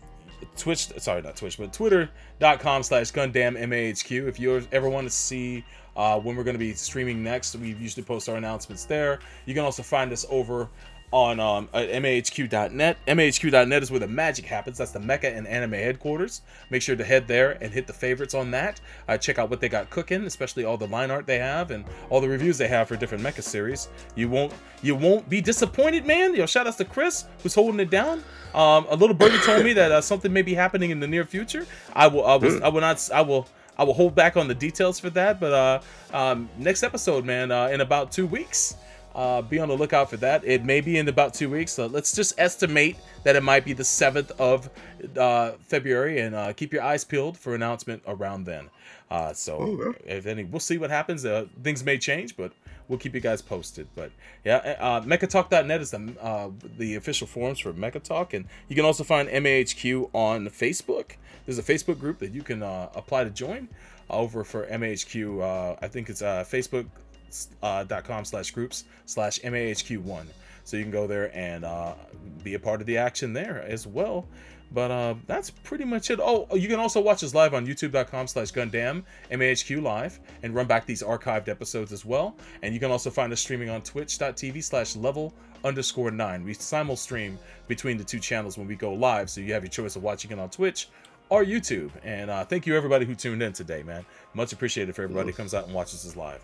Twitch. Sorry, not Twitch, but Twitter.com slash GundamMAHQ. If you ever want to see uh, when we're going to be streaming next, we usually post our announcements there. You can also find us over on um, at mahq.net. mahq.net is where the magic happens. That's the Mecha and Anime headquarters. Make sure to head there and hit the favorites on that. Uh, check out what they got cooking, especially all the line art they have and all the reviews they have for different Mecha series. You won't you won't be disappointed, man. Yo, shout out to Chris who's holding it down. Um, a little birdie told me that uh, something may be happening in the near future. I will I will I will not I will I will hold back on the details for that, but uh, um, next episode, man, uh, in about two weeks. Uh, be on the lookout for that. It may be in about two weeks. So let's just estimate that it might be the 7th of uh, February and uh, keep your eyes peeled for announcement around then. Uh, so Oh, if any, we'll see what happens. Uh, things may change, but we'll keep you guys posted. But yeah, uh, mechatalk.net is the uh, the official forums for Mechatalk, and you can also find MAHQ on Facebook. There's a Facebook group that you can uh, apply to join over for MAHQ. Uh, I think it's uh, Facebook uh, dot com slash groups slash mahq1 so you can go there and uh, be a part of the action there as well. But uh, that's pretty much it. Oh you can also watch us live on youtube.com slash gundam mahq live and run back these archived episodes as well. And you can also find us streaming on twitch.tv slash level underscore nine. We simul stream between the two channels when we go live so you have your choice of watching it on twitch or youtube. And uh, thank you everybody who tuned in today man. Much appreciated for everybody who comes out and watches us live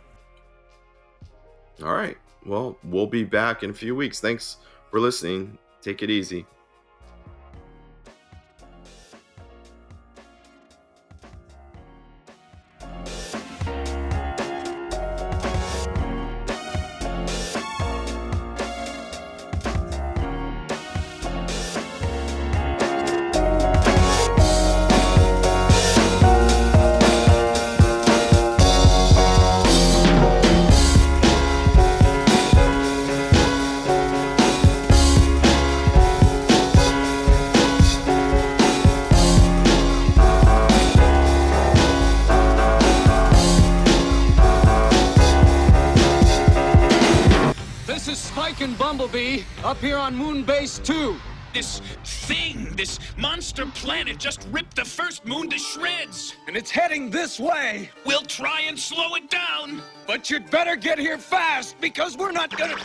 All right. Well, we'll be back in a few weeks. Thanks for listening. Take it easy. Just ripped the first moon to shreds. And it's heading this way. We'll try and slow it down. But you'd better get here fast because we're not gonna.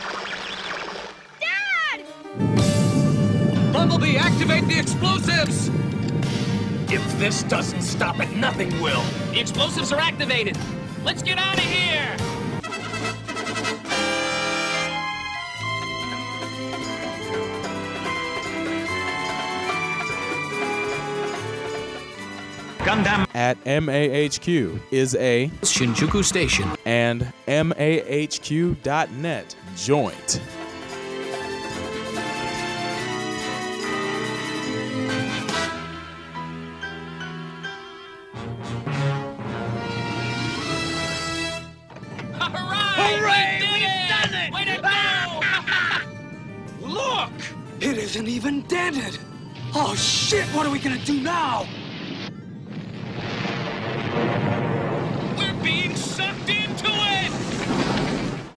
Dad! Bumblebee, activate the explosives! If this doesn't stop it, nothing will. The explosives are activated. Let's get out of here. Gundam at MAHQ is a Shinjuku Station. and MAHQ.net joint. Hooray! We've done it! Way to go! [LAUGHS] Look! It isn't even dented! Oh shit, what are we gonna do now? Being sucked into it!